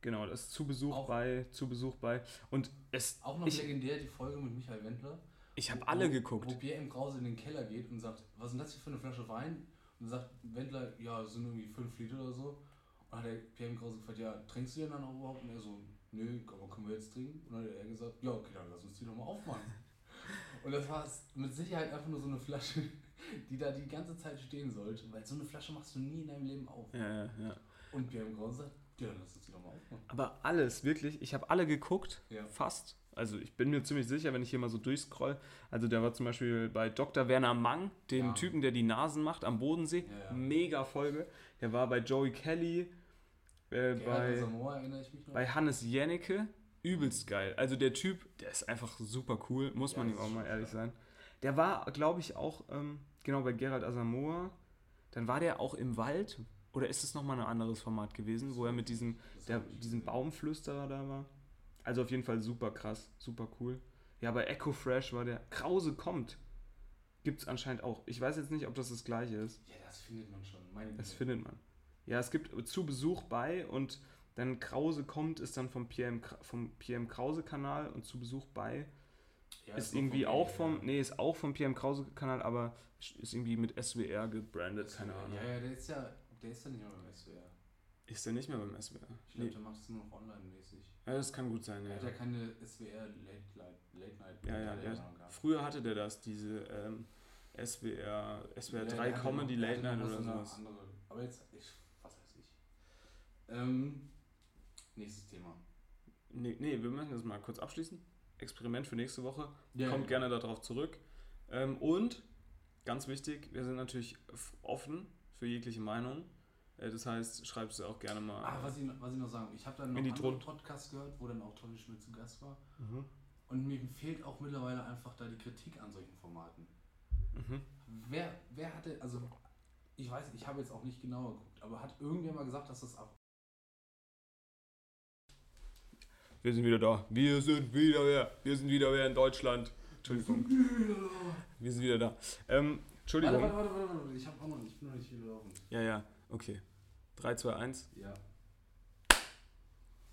B: Genau, das zu Besuch
C: Auch-
B: bei, zu Besuch bei. Und es.
C: Auch noch
B: Ich-
C: legendär die Folge mit Michael Wendler.
B: Ich habe alle
C: wo-
B: geguckt.
C: Wo PM Krause in den Keller geht und sagt, was ist denn das hier für eine Flasche Wein? Und sagt Wendler, ja, es sind irgendwie 5 Liter oder so. Und hat der PM Krause gefragt, ja, trinkst du den dann auch überhaupt? Und er so, nö, aber können wir jetzt trinken? Und dann hat er gesagt, ja, okay, dann lass uns die doch mal aufmachen. <laughs> und das war mit Sicherheit einfach nur so eine Flasche, <laughs> die da die ganze Zeit stehen sollte, weil so eine Flasche machst du nie in deinem Leben auf.
B: Ja, ja, ja.
C: Und PM Krause sagt, ja, dann lass uns die doch mal aufmachen.
B: Aber alles, wirklich. Ich habe alle geguckt.
C: Ja.
B: Fast. Also ich bin mir ziemlich sicher, wenn ich hier mal so durchscroll. Also der war zum Beispiel bei Dr. Werner Mang, dem
C: Ja.
B: Typen, der die Nasen macht am Bodensee.
C: Ja.
B: Mega Folge. Der war bei Joey Kelly, äh, bei,
C: Samoa erinnere ich mich noch.
B: bei Hannes Jennecke. Übelst geil. Also der Typ, der ist einfach super cool, muss
C: Ja,
B: man ihm auch mal ehrlich sein. Der war, glaube ich, auch ähm, genau bei Gerald Asamoah. Dann war der auch im Wald. Oder ist es nochmal ein anderes Format gewesen, wo er mit diesem der,
C: gesehen.
B: Baumflüsterer da war. Also auf jeden Fall super krass, super cool. Ja, bei Echo Fresh war der. Krause kommt. Gibt es anscheinend auch. Ich weiß jetzt nicht, ob das das gleiche ist.
C: Ja, das findet man schon. Meine
B: Das findet man. Ja, es gibt zu Besuch bei und dann Krause kommt, ist dann vom PM, vom PM Krause Kanal und zu Besuch bei
C: Ja,
B: ist
C: noch
B: irgendwie auch
C: WDR.
B: vom, nee, ist auch vom PM Krause Kanal, aber ist irgendwie mit SWR gebrandet, keine Ahnung.
C: Ja, ja, der ist ja, der ist ja nicht mehr beim SWR.
B: Ist der nicht mehr beim SWR?
C: Ich glaube,
B: Nee.
C: der macht es nur noch online-mäßig.
B: Ja, das kann gut sein,
C: Er
B: ja.
C: hat ja keine SWR Late, Late, Late Night.
B: Ja, ja.
C: Night gehabt.
B: Früher hatte der das, diese ähm, SWR, SWR
C: Ja,
B: 3
C: der hatte
B: Comedy
C: noch- der
B: Late
C: hatte
B: Night
C: noch
B: oder sowas.
C: Andere, aber jetzt, ich, was weiß ich. Ähm, nächstes Thema.
B: Nee, nee, wir müssen das mal kurz abschließen. Experiment für nächste Woche.
C: Ja,
B: Kommt
C: ja.
B: gerne darauf zurück. Ähm, und, ganz wichtig, wir sind natürlich offen für jegliche Meinung. Äh, das heißt, schreibt es auch gerne mal.
C: Ah, was ich, was ich noch sagen, ich habe dann noch
B: In die
C: andere
B: Drun-
C: Podcasts gehört, wo dann auch Tommy Schmidt zu Gast war.
B: Mhm.
C: Und mir fehlt auch mittlerweile einfach da die Kritik an solchen Formaten.
B: Mhm.
C: Wer, wer hatte, also ich weiß, ich habe jetzt auch nicht genauer geguckt, aber hat irgendwer mal gesagt, dass das auch.
B: Wir sind wieder da. Wir sind wieder wer. Wir sind wieder wer in Deutschland. Entschuldigung. Wir sind wieder da. Ähm, Entschuldigung.
C: Warte, warte, warte, warte, warte, ich, hab auch noch, ich bin noch nicht wieder laufen.
B: Ja, ja, okay. 3, 2, 1.
C: Ja,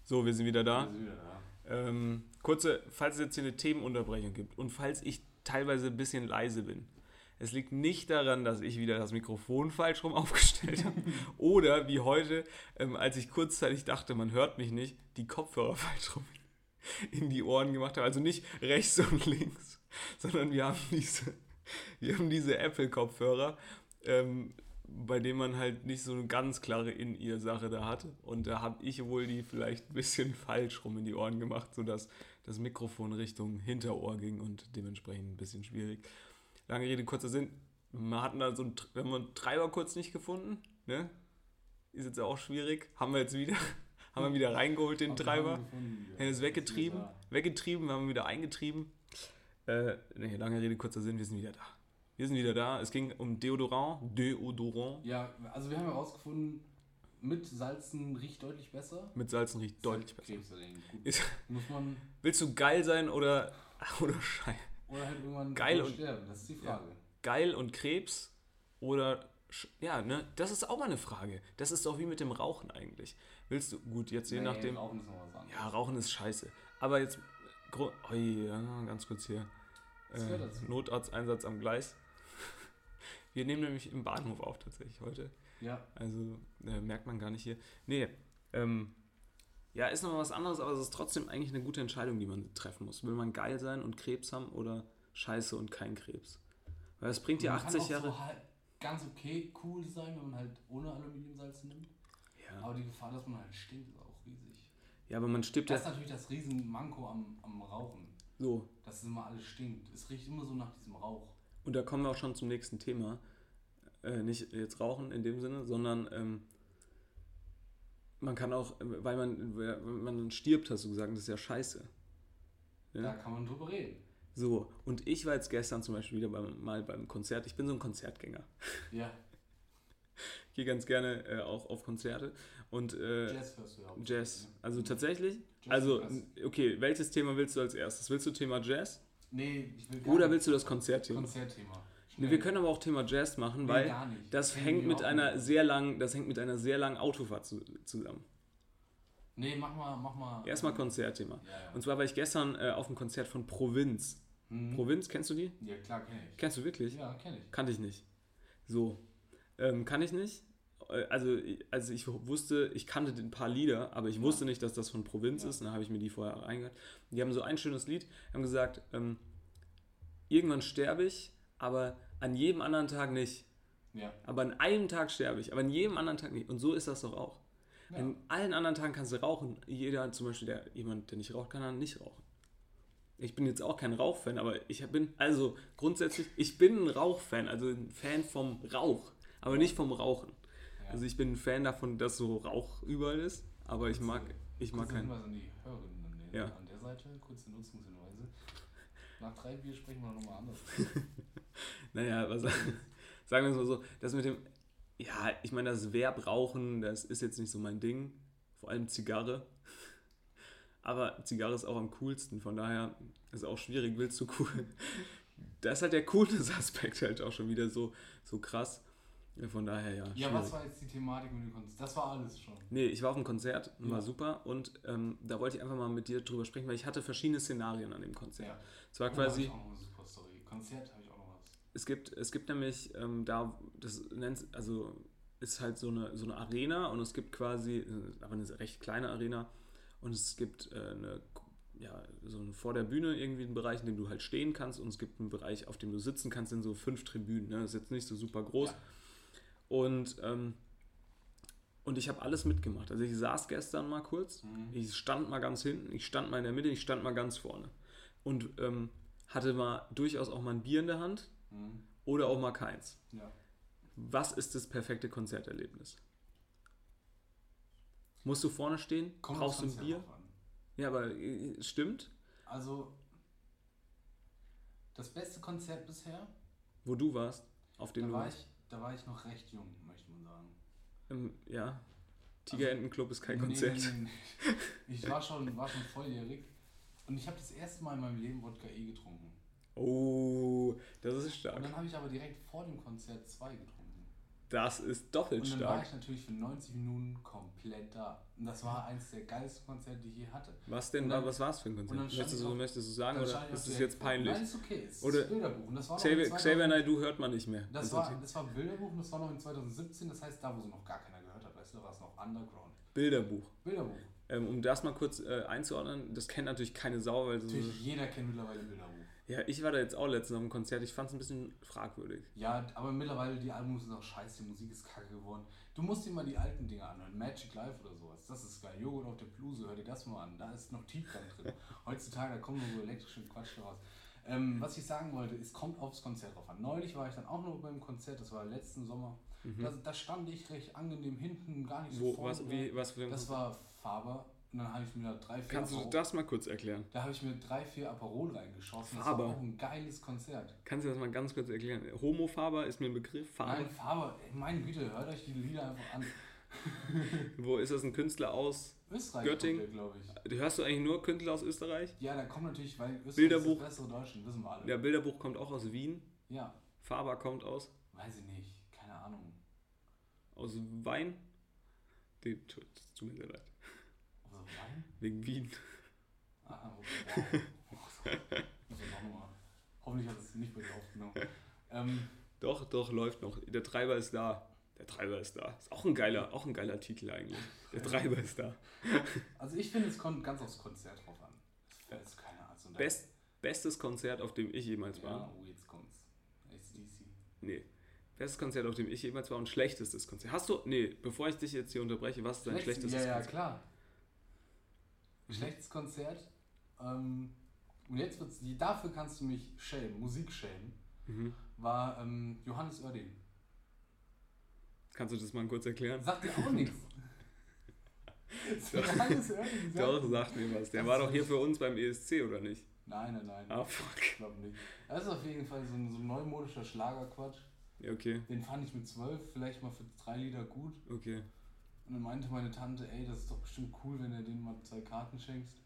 B: So, wir sind wieder da.
C: wir sind wieder da.
B: Ähm, kurze, falls es jetzt hier eine Themenunterbrechung gibt und falls ich teilweise ein bisschen leise bin. Es liegt nicht daran, dass ich wieder das Mikrofon falsch rum <laughs> aufgestellt habe oder wie heute, ähm, als ich kurzzeitig dachte, man hört mich nicht, die Kopfhörer <laughs> falsch rum in die Ohren gemacht habe. Also nicht rechts und <laughs> links, sondern wir haben diese, wir haben diese Apple-Kopfhörer, ähm, bei denen man halt nicht so eine ganz klare In-Ear-Sache da hat. Und da habe ich wohl die vielleicht ein bisschen falsch rum in die Ohren gemacht, sodass das Mikrofon Richtung Hinterohr ging und dementsprechend ein bisschen schwierig. Lange Rede, kurzer Sinn. Wir hatten da so einen, wir haben einen Treiber kurz nicht gefunden, ne? Ist jetzt auch schwierig. Haben wir jetzt wieder, <laughs> haben wir wieder reingeholt, den Treiber.
C: haben.
B: Er ist weggetrieben, weggetrieben, wir haben ihn wieder eingetrieben. Äh, nee, lange Rede, kurzer Sinn, wir sind wieder da. Wir sind wieder da. Es ging um Deodorant. Deodorant.
C: Ja, also wir haben herausgefunden, mit Salzen riecht deutlich besser.
B: Mit Salzen riecht deutlich besser.
C: Muss man
B: willst du geil sein oder, <laughs> oder schei
C: oder halt irgendwann
B: Geil und-
C: sterben, das ist die Frage.
B: Geil und Krebs oder ja, ne? Das ist auch mal eine Frage. Das ist doch wie mit dem Rauchen eigentlich. Willst du gut jetzt je
C: Nee,
B: nachdem.
C: Rauchen ist noch was anderes.
B: Ja, Rauchen ist scheiße. Aber jetzt ja, ganz kurz hier. Äh. Notarzteinsatz am Gleis. <laughs> Wir nehmen nämlich im Bahnhof auf tatsächlich heute.
C: Ja,
B: Also äh, merkt man gar nicht hier. Nee, ähm, ja, ist noch was anderes, aber es ist trotzdem eigentlich eine gute Entscheidung, die man treffen muss. Will man geil sein und Krebs haben oder scheiße und kein Krebs. Weil das bringt dir
C: Man kann
B: 80
C: auch
B: Jahre.
C: So halt ganz okay cool sein, wenn man halt ohne Aluminiumsalz nimmt.
B: Ja.
C: Aber die Gefahr, dass man halt stinkt, ist auch riesig.
B: ja, aber man stirbt
C: Das ist
B: ja
C: natürlich das Riesenmanko am, am Rauchen.
B: so.
C: Dass es immer alles stinkt. Es riecht immer so nach diesem Rauch.
B: Und da kommen wir auch schon zum nächsten Thema. Äh, nicht jetzt rauchen in dem Sinne, sondern ähm, man kann auch, weil man, wenn man dann stirbt, hast du gesagt, das ist ja scheiße. Ja.
C: Da kann man drüber reden.
B: So, und ich war jetzt gestern zum Beispiel wieder beim, mal beim Konzert. Ich bin so ein Konzertgänger.
C: Ja,
B: Ich gehe ganz gerne äh, auch auf Konzerte. Und äh,
C: Jazz hörst du ja auch.
B: Jazz. Also tatsächlich?
C: Jazz
B: Also, okay, welches Thema willst du als erstes? Willst du Thema Jazz?
C: Nee, ich will gar
B: Oder willst du das Konzertthema?
C: Konzertthema.
B: Nee, wir können aber auch Thema Jazz machen, weil das
C: Kennen
B: hängt mit einer
C: nicht.
B: sehr langen, das hängt mit einer sehr langen Autofahrt zu, zusammen.
C: Nee, mach mal, mach mal.
B: Erstmal Konzertthema.
C: Ja, ja.
B: Und zwar war ich gestern äh, auf einem Konzert von Provinz.
C: Mhm.
B: Provinz, kennst du die?
C: Ja, klar, kenn ich.
B: Kennst du wirklich?
C: Ja, kenn ich.
B: Kannte ich nicht. So. Ähm, kann ich nicht. Äh, Also, also ich wusste, ich kannte ein paar Lieder, aber ich
C: Ja.
B: wusste nicht, dass das von Provinz ist. Und dann habe ich mir die vorher reingehört. Die haben so ein schönes Lied, haben gesagt, ähm, irgendwann sterbe ich, aber an jedem anderen Tag nicht.
C: Ja.
B: Aber an einem Tag sterbe ich, aber an jedem anderen Tag nicht. Und so ist das doch auch.
C: ja.
B: An allen anderen Tagen kannst du rauchen. Jeder, zum Beispiel der, jemand, der nicht raucht, kann dann nicht rauchen. Ich bin jetzt auch kein Rauchfan, aber ich bin, also grundsätzlich, ich bin ein Rauchfan, also ein Fan vom Rauch, aber nicht vom Rauchen.
C: ja.
B: Also ich bin ein Fan davon, dass so Rauch überall ist, aber ich mag, ich mag keinen.
C: An die Hörerinnen
B: Ja.
C: an der Seite, kurze Nutzungshinweise. Nach drei Bier sprechen wir nochmal anders. <laughs>
B: Naja, was, sagen wir es mal so, das mit dem, ja, ich meine, das Verb Rauchen, das ist jetzt nicht so mein Ding, vor allem Zigarre. <laughs> Aber Zigarre ist auch am coolsten, von daher ist auch schwierig, willst du cool. Da ist halt der Coolness-Aspekt <laughs> halt auch schon wieder so, so krass. Ja, Von daher, ja.
C: Ja,
B: schwierig.
C: was war jetzt die Thematik mit dem Konzert? Das war alles schon.
B: Nee, ich war auf einem Konzert, war
C: Ja.
B: super und ähm, da wollte ich einfach mal mit dir drüber sprechen, weil ich hatte verschiedene Szenarien an dem Konzert.
C: Ja.
B: Es war
C: Oh, da hab
B: quasi,
C: ich auch noch eine super Story. Konzert habe ich auch noch was.
B: es gibt, es gibt nämlich ähm, da, das nennt, also ist halt so eine, so eine Arena und es gibt quasi, äh, aber eine recht kleine Arena und es gibt äh, eine, ja, so eine, vor der Bühne irgendwie einen Bereich, in dem du halt stehen kannst und es gibt einen Bereich, auf dem du sitzen kannst, in so fünf Tribünen. Ne? Das ist jetzt nicht so super groß.
C: Ja.
B: Und, ähm, und ich habe alles mitgemacht. Also ich saß gestern mal kurz,
C: Mhm.
B: ich stand mal ganz hinten, ich stand mal in der Mitte, ich stand mal ganz vorne. Und ähm, hatte mal durchaus auch mal ein Bier in der Hand
C: Mhm.
B: oder auch mal keins.
C: Ja.
B: Was ist das perfekte Konzerterlebnis? Musst du vorne stehen?
C: Kommt
B: Brauchst du ein Bier? Ja, aber äh, stimmt.
C: Also, das beste Konzert bisher,
B: Wo du warst, auf dem
C: da
B: du
C: war,
B: warst.
C: ich, da war ich noch recht jung, möchte man sagen.
B: Ähm, ja. Tigerentenclub ist kein
C: Nee,
B: Konzert.
C: nee, <laughs> nee. Ich war schon, war schon volljährig und ich habe das erste Mal in meinem Leben Wodka E getrunken.
B: Oh, das ist
C: Und
B: stark.
C: dann habe ich aber direkt vor dem Konzert zwei getrunken.
B: Das ist doppelt
C: Und dann war
B: stark.
C: ich natürlich für 90 Minuten komplett da. Und das war eins der geilsten Konzerte, die ich je hatte.
B: Was denn,
C: dann-
B: was war es für ein Konzert? Möchtest du,
C: auf-
B: möchtest du sagen oder ist es jetzt peinlich?
C: Nein, ist okay. Es
B: Oder-
C: ist Bilderbuch. Und das war noch
B: Xavier,
C: in
B: Xavier
C: 2000
B: Naidoo hört man nicht mehr.
C: das
B: Also,
C: war, das war Bilderbuch und das war noch in 2017, das heißt da, wo sie noch gar keiner gehört hat, weißt du, da war es noch Underground.
B: Bilderbuch.
C: Bilderbuch.
B: Ähm, um das mal kurz äh, einzuordnen, das kennt natürlich keine Sau, weil so,
C: Natürlich, jeder kennt mittlerweile Bilderbuch.
B: Ja, ich war da jetzt auch letztens auf dem Konzert, ich fand es ein bisschen fragwürdig.
C: Ja, aber mittlerweile die Alben sind auch scheiße, die Musik ist kacke geworden. Du musst dir mal die alten Dinge anhören, Magic Life oder sowas. Das ist geil. Joghurt auf der Bluse, hör dir das mal an. Da ist noch Tiefgang drin. <laughs> Heutzutage, da kommen nur so elektrische Quatsch raus. Ähm, was ich sagen wollte, es kommt aufs Konzert drauf an. Neulich war ich dann auch noch beim Konzert, das war letzten Sommer. Da, da stand ich recht angenehm hinten, gar nicht so
B: Mhm. Wo,
C: vorne
B: was, wie, was für ein
C: Das war Faber und dann habe ich mir da drei, vier
B: Kannst du
C: Aperol-
B: das mal kurz erklären?
C: da habe ich mir drei, vier Aperol reingeschossen. Das
B: Faber.
C: war auch ein geiles Konzert.
B: Kannst du das mal ganz kurz erklären? Homofaber ist mir ein Begriff. Farbe.
C: Nein, Faber, meine Güte, hört euch die Lieder einfach an. <laughs>
B: Wo ist das ein Künstler aus?
C: Österreich
B: Göttingen.
C: glaube ich.
B: Hörst du eigentlich nur Künstler aus Österreich?
C: Ja, da kommt natürlich, weil Österreich
B: Bilderbuch.
C: ist das bessere Deutschland, wissen wir alle.
B: Der Bilderbuch kommt auch aus Wien.
C: Ja,
B: Faber kommt aus,
C: weiß ich nicht, keine Ahnung.
B: aus Wein. Die, tut, tut mir sehr leid. Wegen Wien.
C: Ah, okay, wow. Also nochmal. Hoffentlich hat es nicht bei dir aufgenommen. Ähm,
B: Doch, doch, läuft noch. Der Treiber ist da. Der Treiber ist da. Ist auch ein geiler, auch ein geiler Titel eigentlich. Der Treiber ist da.
C: also ich finde, es kommt ganz aufs Konzert drauf an. Das ist keine da-
B: Best, bestes Konzert, auf dem ich jemals war.
C: Ja, oh, jetzt kommt's. ACDC.
B: Nee. Bestes Konzert, auf dem ich jemals war und schlechtestes Konzert. Hast du, nee, bevor ich dich jetzt hier unterbreche, was ist dein
C: Schlechtes-
B: schlechtestes
C: Ja, ja,
B: Konzert?
C: klar. Schlechtes Konzert. Ähm, und jetzt wird's, die, dafür kannst du mich schämen, Musik schämen,
B: Mhm.
C: war ähm, Johannes Oerding.
B: Kannst du das mal kurz erklären?
C: Sagt dir auch nichts. <laughs> Johannes Oerding sagt
B: Doch, sag mir was. Der war doch hier für uns beim ESC, oder nicht?
C: Nein, nein, nein.
B: Ah, fuck.
C: Ich glaube nicht. Das ist auf jeden Fall so ein, so ein neumodischer Schlagerquatsch.
B: Ja, okay,
C: Den fand ich mit zwölf vielleicht mal für drei Lieder gut.
B: okay.
C: Und dann meinte meine Tante, ey, das ist doch bestimmt cool, wenn du denen mal zwei Karten schenkst.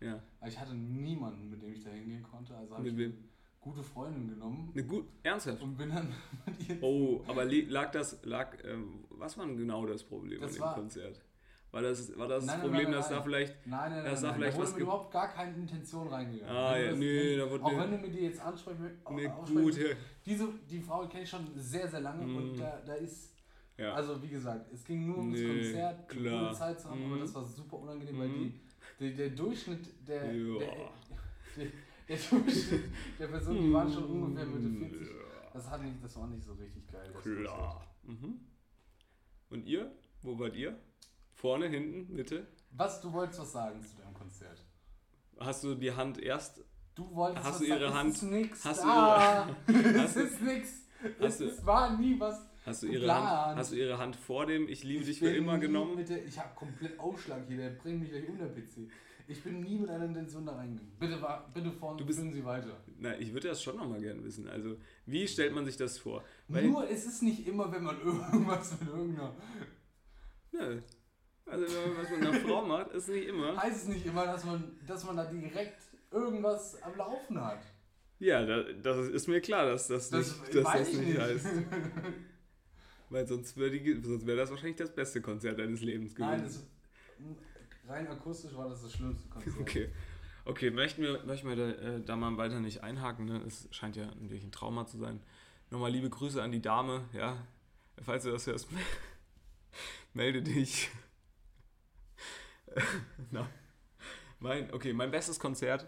B: Ja.
C: Aber ich hatte niemanden, mit dem ich da hingehen konnte. Also habe ich
B: wem?
C: eine gute Freundin genommen
B: Ne, gut, ernsthaft.
C: und bin dann <laughs> mit ihr.
B: Oh, aber lag das, lag, ähm, was war denn genau das Problem
C: Das
B: an dem
C: war-
B: Konzert? War das, war das
C: Nein, nein,
B: Problem,
C: nein,
B: dass
C: nein.
B: da vielleicht,
C: Nein, nein,
B: Das
C: nein,
B: war
C: nein.
B: vielleicht
C: da wurde
B: was
C: mit überhaupt gar keine Intention reingegangen.
B: Ah, ja,
C: das-
B: nee, da wurde
C: Auch wenn du mir die jetzt ansprechen möchtest.
B: ne,
C: aussprechen
B: gut,
C: willst,
B: ja.
C: Diese, die Frau kenne ich schon sehr, sehr lange
B: Mm.
C: und da, da ist.
B: Ja.
C: Also, wie gesagt, es ging nur ums
B: Nee,
C: Konzert, eine
B: klar.
C: coole Zeit zu haben, aber
B: Mhm.
C: das war super unangenehm, weil
B: Mhm.
C: die, die, der Durchschnitt der,
B: Ja.
C: der, der, der Durchschnitt der Person, die waren schon ungefähr Mitte 40.
B: Ja,
C: Das, hat nicht, das war nicht so richtig geil.
B: Klar. Mhm. Und ihr? Wo wart ihr? Vorne, hinten, Mitte?
C: Was, du wolltest was sagen zu deinem Konzert?
B: Hast du die Hand erst?
C: Du wolltest
B: Hast
C: was
B: du ihre
C: sagen, <laughs>
B: Hand-
C: es ist nix
B: hast du
C: da. es
B: hast du-
C: ist nix.
B: hast
C: Es
B: du-
C: war nie was.
B: Hast du ihre. Hand, hast du ihre Hand vor dem Ich liebe dich für immer genommen?
C: Der, ich habe komplett Ausschlag hier, der bringt mich gleich unter PC. Ich bin nie mit einer Intention da reingegangen. Bitte, bitte vorne,
B: Du bist-
C: Sie weiter.
B: Na, ich würde das schon nochmal gerne wissen. Also, wie stellt man sich das vor? Weil,
C: Nur, es ist nicht immer, wenn man <laughs> irgendwas mit irgendeiner.
B: ne, also, wenn man was mit einer Frau macht, ist nicht immer.
C: Heißt es nicht immer, dass man, dass man da direkt irgendwas am Laufen hat.
B: Ja, da, das ist mir klar, dass das,
C: Das
B: nicht, dass das
C: ich
B: nicht
C: nicht.
B: heißt. <laughs> Weil sonst wäre sonst wär das wahrscheinlich das beste Konzert deines Lebens gewesen.
C: Nein, das, rein akustisch war das das schlimmste Konzert. <laughs>
B: Okay. Okay, möchten wir, möchten wir da, äh, da mal weiter nicht einhaken, ne? Es scheint ja wirklich ein Trauma zu sein. Nochmal liebe Grüße an die Dame, ja. Falls du das hörst, <laughs> melde dich. <laughs> Na. Mein, okay, mein bestes Konzert,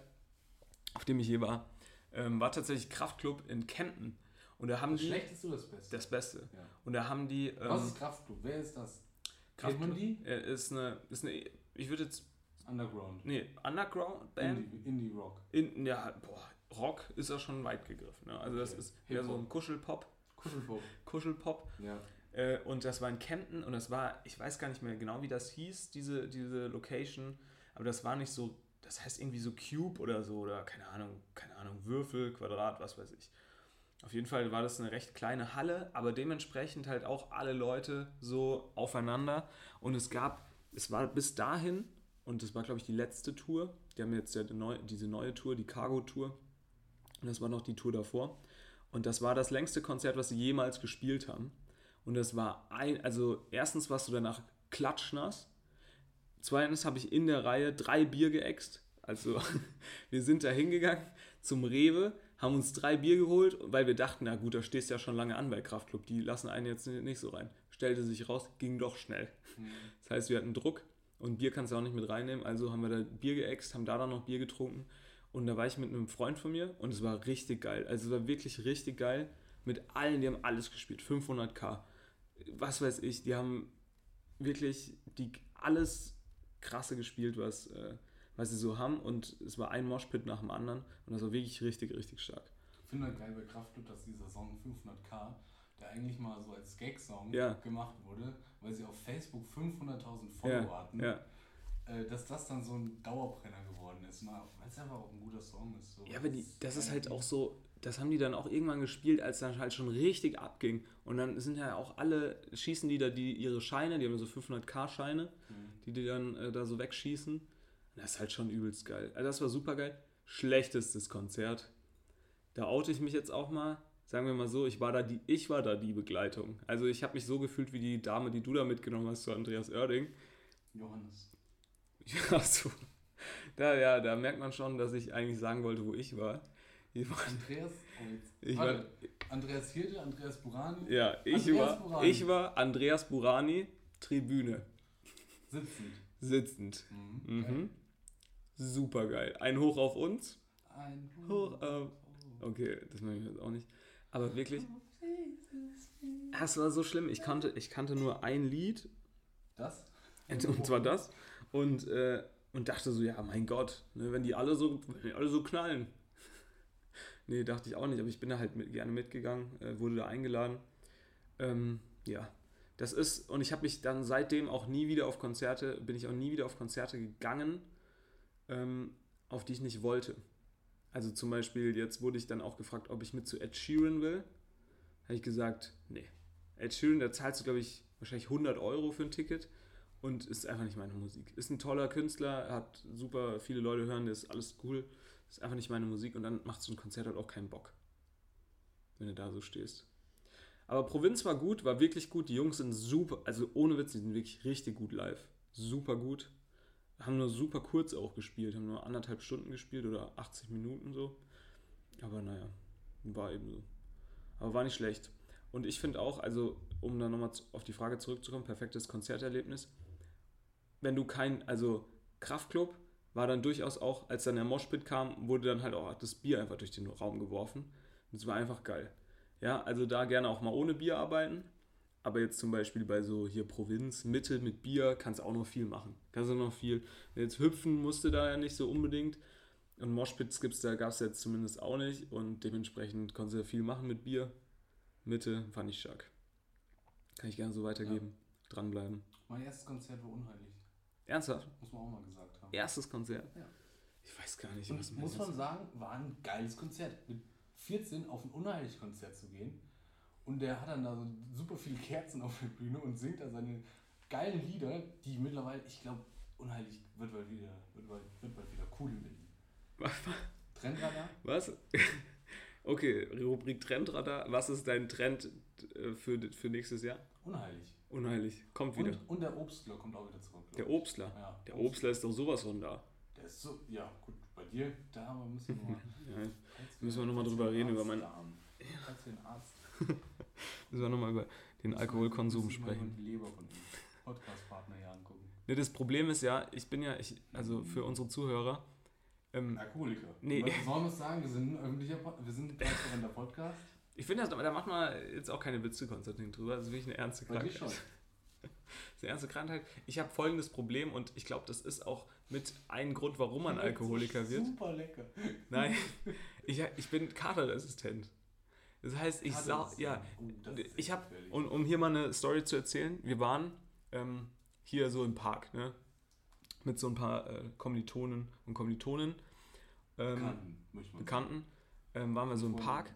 B: auf dem ich je war, ähm, war tatsächlich Kraftclub in Kempten. Und da haben
C: Das
B: die.
C: Schlechteste oder das Beste?
B: Das Beste.
C: Ja.
B: Und da haben die. Ähm,
C: Was ist Kraftclub? Wer ist das? Kennt man die?
B: ist eine, ist eine. Ich würde jetzt.
C: Underground.
B: Nee, Underground-Band.
C: Indie, Indie Rock.
B: In, ja, boah, Rock ist ja schon weit gegriffen. Ne? Also das
C: Okay.
B: ist eher so ein. Kuschelpop.
C: Kuschelpop. <laughs>
B: Kuschelpop.
C: Ja.
B: Äh, und das war in Kempten und das war, ich weiß gar nicht mehr genau, wie das hieß, diese, diese Location. Aber das war nicht so, das heißt irgendwie so Cube oder so oder keine Ahnung, keine Ahnung, Würfel, Quadrat, was weiß ich. Auf jeden Fall war das eine recht kleine Halle, aber dementsprechend halt auch alle Leute so aufeinander. Und es gab, es war bis dahin, und das war glaube ich die letzte Tour, die haben jetzt ja die neu, diese neue Tour, die Cargo-Tour. Und das war noch die Tour davor. Und das war das längste Konzert, was sie jemals gespielt haben. Und das war ein, also erstens warst du danach klatschnass. Zweitens habe ich in der Reihe drei Bier geäxt. Also <laughs> wir sind da hingegangen zum Rewe, haben uns drei Bier geholt, weil wir dachten, na gut, da stehst du ja schon lange an bei Kraftclub, die lassen einen jetzt nicht so rein. Stellte sich raus, ging doch schnell. Das heißt, wir hatten Druck und Bier kannst du auch nicht mit reinnehmen, also haben wir da Bier geäxt, haben da dann noch Bier getrunken und da war ich mit einem Freund von mir und es war richtig geil. Also es war wirklich richtig geil mit allen, die haben alles gespielt, 500k, was weiß ich, die haben wirklich die alles krasse gespielt, was, äh, was sie so haben und es war ein Moshpit nach dem anderen und das war wirklich richtig, richtig stark.
C: Ich finde halt geil bei Kraftclub, dass dieser Song 500k, der eigentlich mal so als Gag-Song
B: Ja.
C: gemacht wurde, weil sie auf Facebook 500.000 Follower
B: Ja,
C: hatten,
B: ja.
C: äh, dass das dann so ein Dauerbrenner geworden ist, weil es einfach auch ein guter Song ist. So.
B: Ja, aber die, das ist halt auch so, das haben die dann auch irgendwann gespielt, als dann halt schon richtig abging. Und dann sind ja auch alle, schießen die da die, ihre Scheine, die haben so 500k-Scheine, die die dann äh, da so wegschießen. Das ist halt schon übelst geil. Also das war super geil. Schlechtestes Konzert. Da oute ich mich jetzt auch mal. Sagen wir mal so, ich war da die, ich war da die Begleitung. Also ich habe mich so gefühlt wie die Dame, die du da mitgenommen hast zu Andreas Oerding.
C: Johannes. <laughs>
B: Ja, so. Da, ja, da merkt man schon, dass ich eigentlich sagen wollte, wo ich war. Ich war
C: Andreas, <laughs>
B: Ich
C: warte, Andreas Hirte, Andreas Burani,
B: ja, ich
C: Andreas
B: war,
C: Burani.
B: ich war Andreas Burani, Tribüne,
C: sitzend.
B: sitzend.
C: Mhm.
B: Mhm. Super geil. Ein Hoch auf uns.
C: ein
B: Hoch, äh, Okay, das mache ich jetzt auch nicht. Aber wirklich, es war so schlimm. Ich kannte, ich kannte nur ein Lied,
C: Das?
B: und zwar das. Und, äh, und dachte so, ja, mein Gott, ne, wenn die alle so, wenn die alle so knallen. <laughs> nee, dachte ich auch nicht, aber ich bin da halt mit, gerne mitgegangen, äh, wurde da eingeladen. Ähm, ja, das ist, und ich habe mich dann seitdem auch nie wieder auf Konzerte, bin ich auch nie wieder auf Konzerte gegangen, ähm, auf die ich nicht wollte. Also zum Beispiel, jetzt wurde ich dann auch gefragt, ob ich mit zu Ed Sheeran will. Habe ich gesagt, nee. Ed Sheeran, da zahlst du, glaube ich, wahrscheinlich 100 Euro für ein Ticket und ist einfach nicht meine Musik. Ist ein toller Künstler, hat super viele Leute hören, ist alles cool. Ist einfach nicht meine Musik und dann macht so ein Konzert halt auch keinen Bock. Wenn du da so stehst. Aber Provinz war gut, war wirklich gut. Die Jungs sind super, also ohne Witz, die sind wirklich richtig gut live. Super gut. Haben nur super kurz auch gespielt, haben nur anderthalb Stunden gespielt oder 80 Minuten so. Aber naja, war eben so. Aber war nicht schlecht. Und ich finde auch, also um dann nochmal auf die Frage zurückzukommen, perfektes Konzerterlebnis. Wenn du kein, also Kraftclub war dann durchaus auch, als dann der Moshpit kam, wurde dann halt auch das Bier einfach durch den Raum geworfen. Das war einfach geil. Ja, also da gerne auch mal ohne Bier arbeiten. Aber jetzt zum Beispiel bei so hier Provinz, Mitte mit Bier, kannst du auch noch viel machen. Kannst du noch viel. Jetzt hüpfen musste da ja nicht so unbedingt. Und Moshpits gibt's da, gab es jetzt zumindest auch nicht. Und dementsprechend konntest du viel machen mit Bier. Mitte fand ich stark. Kann ich gerne so weitergeben. Dranbleiben.
C: Mein erstes Konzert war unheilig.
B: Ernsthaft?
C: Muss man auch mal gesagt haben.
B: Erstes Konzert?
C: Ja.
B: Ich weiß gar nicht, was
C: muss
B: mein
C: man sagen, war ein geiles Konzert. Mit 14 auf ein unheilig Konzert zu gehen. Und der hat dann da so super viele Kerzen auf der Bühne und singt da seine geilen Lieder, die mittlerweile, ich glaube, unheilig wird bald wieder, wird bald, wird bald wieder cool in Berlin. Trendradar?
B: Was? <laughs> Okay, Rubrik Trendradar. Was ist dein Trend äh, für, für nächstes Jahr?
C: Unheilig.
B: Unheilig. Kommt wieder.
C: Und, und der Obstler kommt auch wieder zurück.
B: Der. Obstler.
C: Ja,
B: Der Obstler ist doch sowas von da.
C: Der ist so, ja, gut, bei dir, da müssen wir <laughs> mal.
B: Ja, Müssen wir noch mal drüber reden, über meinen-
C: wir einen Arzt. <laughs> <laughs>
B: müssen wir nochmal über den Alkoholkonsum
C: wir
B: sprechen.
C: Die Leber von dem Podcast-Partner hier angucken.
B: Ne, das Problem ist ja, ich bin ja, ich, also für unsere Zuhörer, ähm,
C: Alkoholiker.
B: Nee.
C: Was sollen wir sagen? Wir sind ein öffentlicher wir sind ein transparenter Podcast.
B: ich finde, da macht man jetzt auch keine Witze, Konstantin, drüber. Das ist wirklich eine ernste Krankheit.
C: schon. <laughs>
B: Das ist eine ernste Krankheit. Ich habe folgendes Problem und ich glaube, das ist auch mit ein Grund, warum man Alkoholiker wird.
C: Super lecker.
B: Nein, <laughs> ich, ich bin katerresistent. Das heißt, ich sau, ja, ich habe, und um hier mal eine Story zu erzählen, wir waren ähm, hier so im Park, ne? Mit so ein paar äh, Kommilitonen und Kommilitonen, ähm,
C: Bekannten, möchte man
B: Bekannten, ähm, waren wir so im. Park.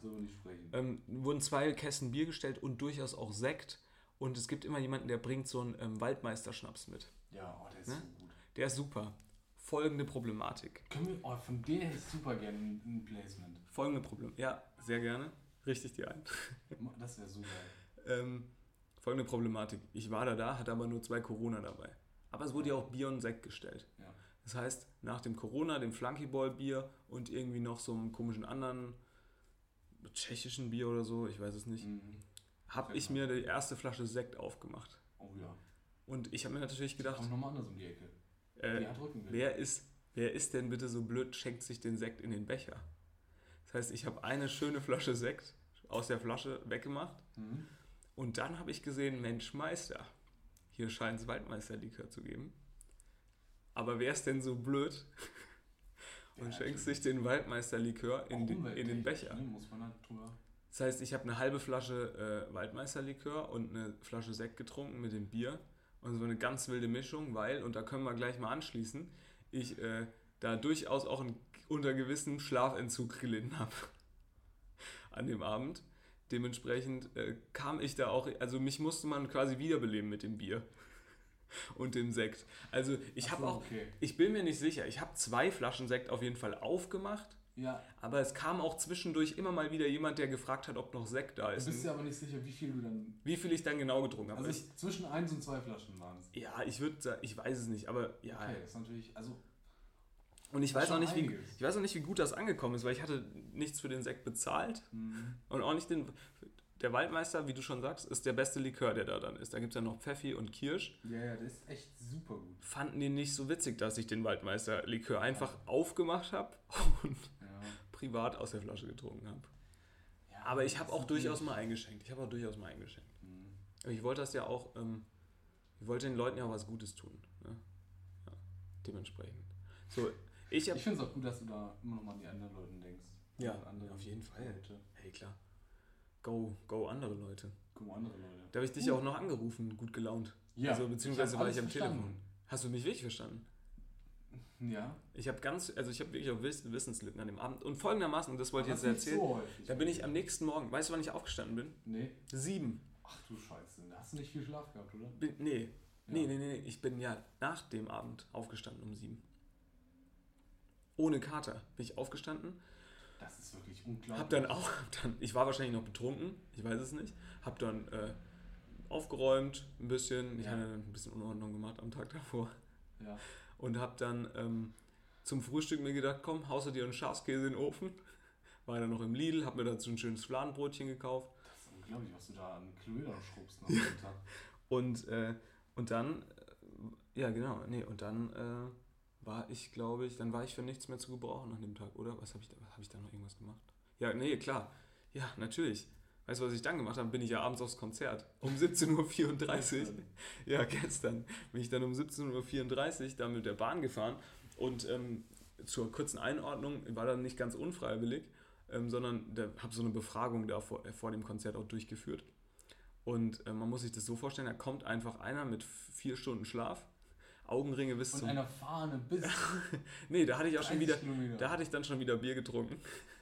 B: Ähm, wurden zwei Kästen Bier gestellt und durchaus auch Sekt. Und es gibt immer jemanden, der bringt so einen ähm, Waldmeisterschnaps mit.
C: Ja, oh, der ist
B: ne?
C: so gut.
B: Der ist super. Folgende Problematik.
C: Können wir, oh, von denen hätte ich super gerne ein, ein Placement.
B: Folgende Problem. Ja, sehr gerne. Richtig dir ein.
C: Das wäre super.
B: Ähm, folgende Problematik. Ich war da da, hatte aber nur zwei Corona dabei. Aber es wurde ja auch Bier und Sekt gestellt.
C: Ja.
B: Das heißt, nach dem Corona, dem Flunkyball Bier und irgendwie noch so einem komischen anderen tschechischen Bier oder so, ich weiß es nicht,
C: Mhm.
B: habe ich mir die erste Flasche Sekt aufgemacht.
C: Oh ja.
B: Und ich habe mir natürlich gedacht,
C: Kommt nochmal anders um die Ecke.
B: äh,
C: Die
B: wer, ist, wer ist denn bitte so blöd, schenkt sich den Sekt in den Becher? Das heißt, ich habe eine schöne Flasche Sekt aus der Flasche weggemacht
C: Mhm.
B: Und dann habe ich gesehen, Mensch Meister, hier scheint es Waldmeisterlikör zu geben. Aber wer ist denn so blöd <laughs> und
C: Ja,
B: schenkt
C: natürlich.
B: sich den Waldmeisterlikör in, den- in den Becher?
C: Ne, muss man halt.
B: Das heißt, ich habe eine halbe Flasche äh, Waldmeisterlikör und eine Flasche Sekt getrunken mit dem Bier. Und so eine ganz wilde Mischung, weil, und da können wir gleich mal anschließen, ich äh, da durchaus auch einen, unter gewissem Schlafentzug gelitten habe an dem Abend. Dementsprechend äh, kam ich da auch, also mich musste man quasi wiederbeleben mit dem Bier <laughs> und dem Sekt. Also ich habe
C: so,
B: auch,
C: Okay.
B: ich bin mir nicht sicher, ich habe zwei Flaschen Sekt auf jeden Fall aufgemacht,
C: Ja,
B: aber es kam auch zwischendurch immer mal wieder jemand, der gefragt hat, ob noch Sekt da
C: du
B: ist.
C: bist ja aber nicht sicher, wie viel du dann.
B: Wie viel ich dann genau getrunken habe.
C: Also
B: ich,
C: zwischen eins und zwei Flaschen waren es.
B: ja, ich würde sagen, ich weiß es nicht, aber ja.
C: Okay, das ist natürlich. Also,
B: Und ich weiß auch nicht, wie, ich weiß auch nicht, wie gut das angekommen ist, weil ich hatte nichts für den Sekt bezahlt
C: mh,
B: und auch nicht den. Der Waldmeister, wie du schon sagst, ist der beste Likör, der da dann ist. Da gibt es ja noch Pfeffi und Kirsch.
C: ja, ja, das ist echt super gut.
B: Fanden die nicht so witzig, dass ich den Waldmeister-Likör einfach aufgemacht habe <laughs> und,
C: Ja.
B: privat aus der Flasche getrunken habe.
C: Ja,
B: Aber ich habe auch durchaus mal eingeschenkt. Ich habe auch durchaus mal eingeschenkt.
C: Mhm.
B: Ich wollte das ja auch, ähm, ich wollte den Leuten ja auch was Gutes tun. Ne? Ja, dementsprechend. So, ich.
C: Ich finde es auch gut, dass du da immer noch mal an die anderen Leute denkst.
B: Ja,
C: An andere
B: auf jeden Fall.
C: Leute.
B: Hey, klar. Go, go andere Leute.
C: Guck mal, andere Leute.
B: Da habe ich dich ja auch noch angerufen, gut gelaunt.
C: Ja,
B: also, beziehungsweise
C: hab
B: war ich am
C: verstanden.
B: Telefon. Hast du mich wirklich verstanden?
C: Ja.
B: Ich habe ganz, also ich habe wirklich auch Wiss- Wissenslücken an dem Abend. Und folgendermaßen, und das wollte ich jetzt erzählen,
C: so häufig.
B: da bin ich am nächsten Morgen, weißt du, wann ich aufgestanden bin?
C: Nee.
B: Sieben.
C: Ach du Scheiße, da hast du nicht viel Schlaf gehabt, oder?
B: Bin, nee,
C: Ja.
B: nee, nee, nee, ich bin ja nach dem Abend aufgestanden um sieben. Ohne Kater bin ich aufgestanden,
C: Das ist wirklich unglaublich.
B: hab dann auch, <laughs> hab dann, ich war wahrscheinlich noch betrunken, ich weiß es nicht, hab dann äh, aufgeräumt ein bisschen, ich
C: Ja.
B: hatte ein bisschen Unordnung gemacht am Tag davor
C: Ja.
B: und hab dann ähm, zum Frühstück mir gedacht, komm, haust du dir einen Schafskäse in den Ofen. War dann noch im Lidl, hab mir dazu ein schönes Fladenbrotchen gekauft
C: Das ist unglaublich, was du da an Kilometern schrubbst nach dem <laughs> Tag.
B: Und, äh, und dann, äh, ja genau, nee, und dann äh, war ich, glaube ich, dann war ich für nichts mehr zu gebrauchen an dem Tag, oder? Was habe ich, da- habe ich da noch irgendwas gemacht? Ja, nee, klar. Ja, natürlich. Weißt du, was ich dann gemacht habe? Bin ich ja abends aufs Konzert. Um 17.34 Uhr. <laughs> Ja, gestern bin ich dann um 17.34 Uhr da mit der Bahn gefahren und ähm, zur kurzen Einordnung war dann nicht ganz unfreiwillig, ähm, sondern da habe so eine Befragung da vor, äh, vor dem Konzert auch durchgeführt. Und äh, man muss sich das so vorstellen, da kommt einfach einer mit vier Stunden Schlaf, Augenringe bis
C: Und
B: zum...
C: einer Fahne bis <laughs>
B: Nee, da hatte ich auch schon
C: 30
B: wieder...
C: Kilometer.
B: Da hatte ich dann schon wieder Bier getrunken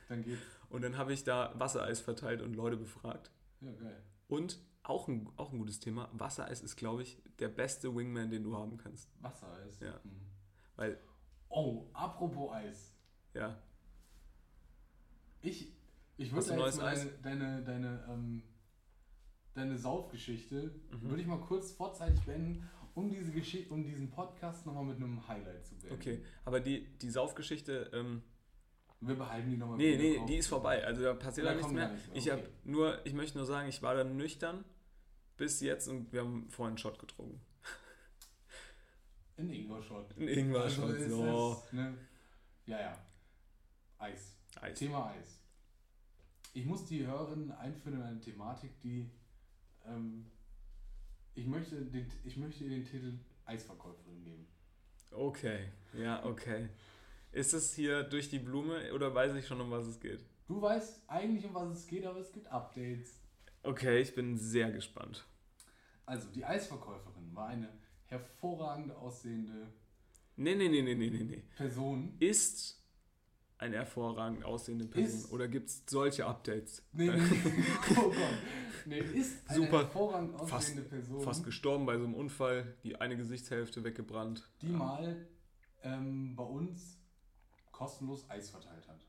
C: Dann geht's.
B: und dann habe ich da Wassereis verteilt und Leute befragt.
C: Ja, geil.
B: Und auch ein, auch ein gutes Thema, Wassereis ist, glaube ich, der beste Wingman, den du haben kannst.
C: Wassereis.
B: Ja.
C: Mhm.
B: Weil,
C: Oh, apropos Eis.
B: ja,
C: Ich, ich würde
B: du
C: jetzt mal deine, deine, deine, ähm, deine Saufgeschichte,
B: Mhm.
C: würde ich mal kurz vorzeitig beenden, um, diese Geschichte, um diesen Podcast nochmal mit einem Highlight zu beenden.
B: okay. Aber die, die Saufgeschichte, ähm,
C: Wir behalten die nochmal.
B: nee, nee, die ist vorbei. Also da passiert
C: Da
B: nichts mehr.
C: nichts mehr,
B: Ich habe
C: okay.
B: nur, ich möchte nur sagen, ich war dann nüchtern bis jetzt und wir haben vorhin einen Shot getrunken.
C: In Ingwer-Shot.
B: Ein Ingwer-Shot,
C: Also
B: so.
C: ne? Ja, ja. Eis.
B: Eis.
C: Thema Eis. Ich muss die Hörerinnen einführen in eine Thematik, die ähm, ich, möchte den, ich möchte ihr den Titel Eisverkäuferin geben.
B: Okay, ja, okay. Ist es hier durch die Blume oder weiß ich schon, um was es geht?
C: Du weißt eigentlich, um was es geht, aber es gibt Updates.
B: Okay, ich bin sehr gespannt.
C: Also, die Eisverkäuferin war eine hervorragend aussehende
B: Nee, nee, nee, nee, nee, nee, nee.
C: Person.
B: Ist eine hervorragend aussehende Person
C: Ist-
B: oder gibt es solche Updates?
C: Nee, nee, <laughs> oh Gott. Nee, ist eine
B: Super.
C: hervorragend
B: Fast-
C: aussehende Person,
B: Fast gestorben bei so einem Unfall, die eine Gesichtshälfte weggebrannt.
C: die mal ähm, bei uns kostenlos Eis verteilt hat.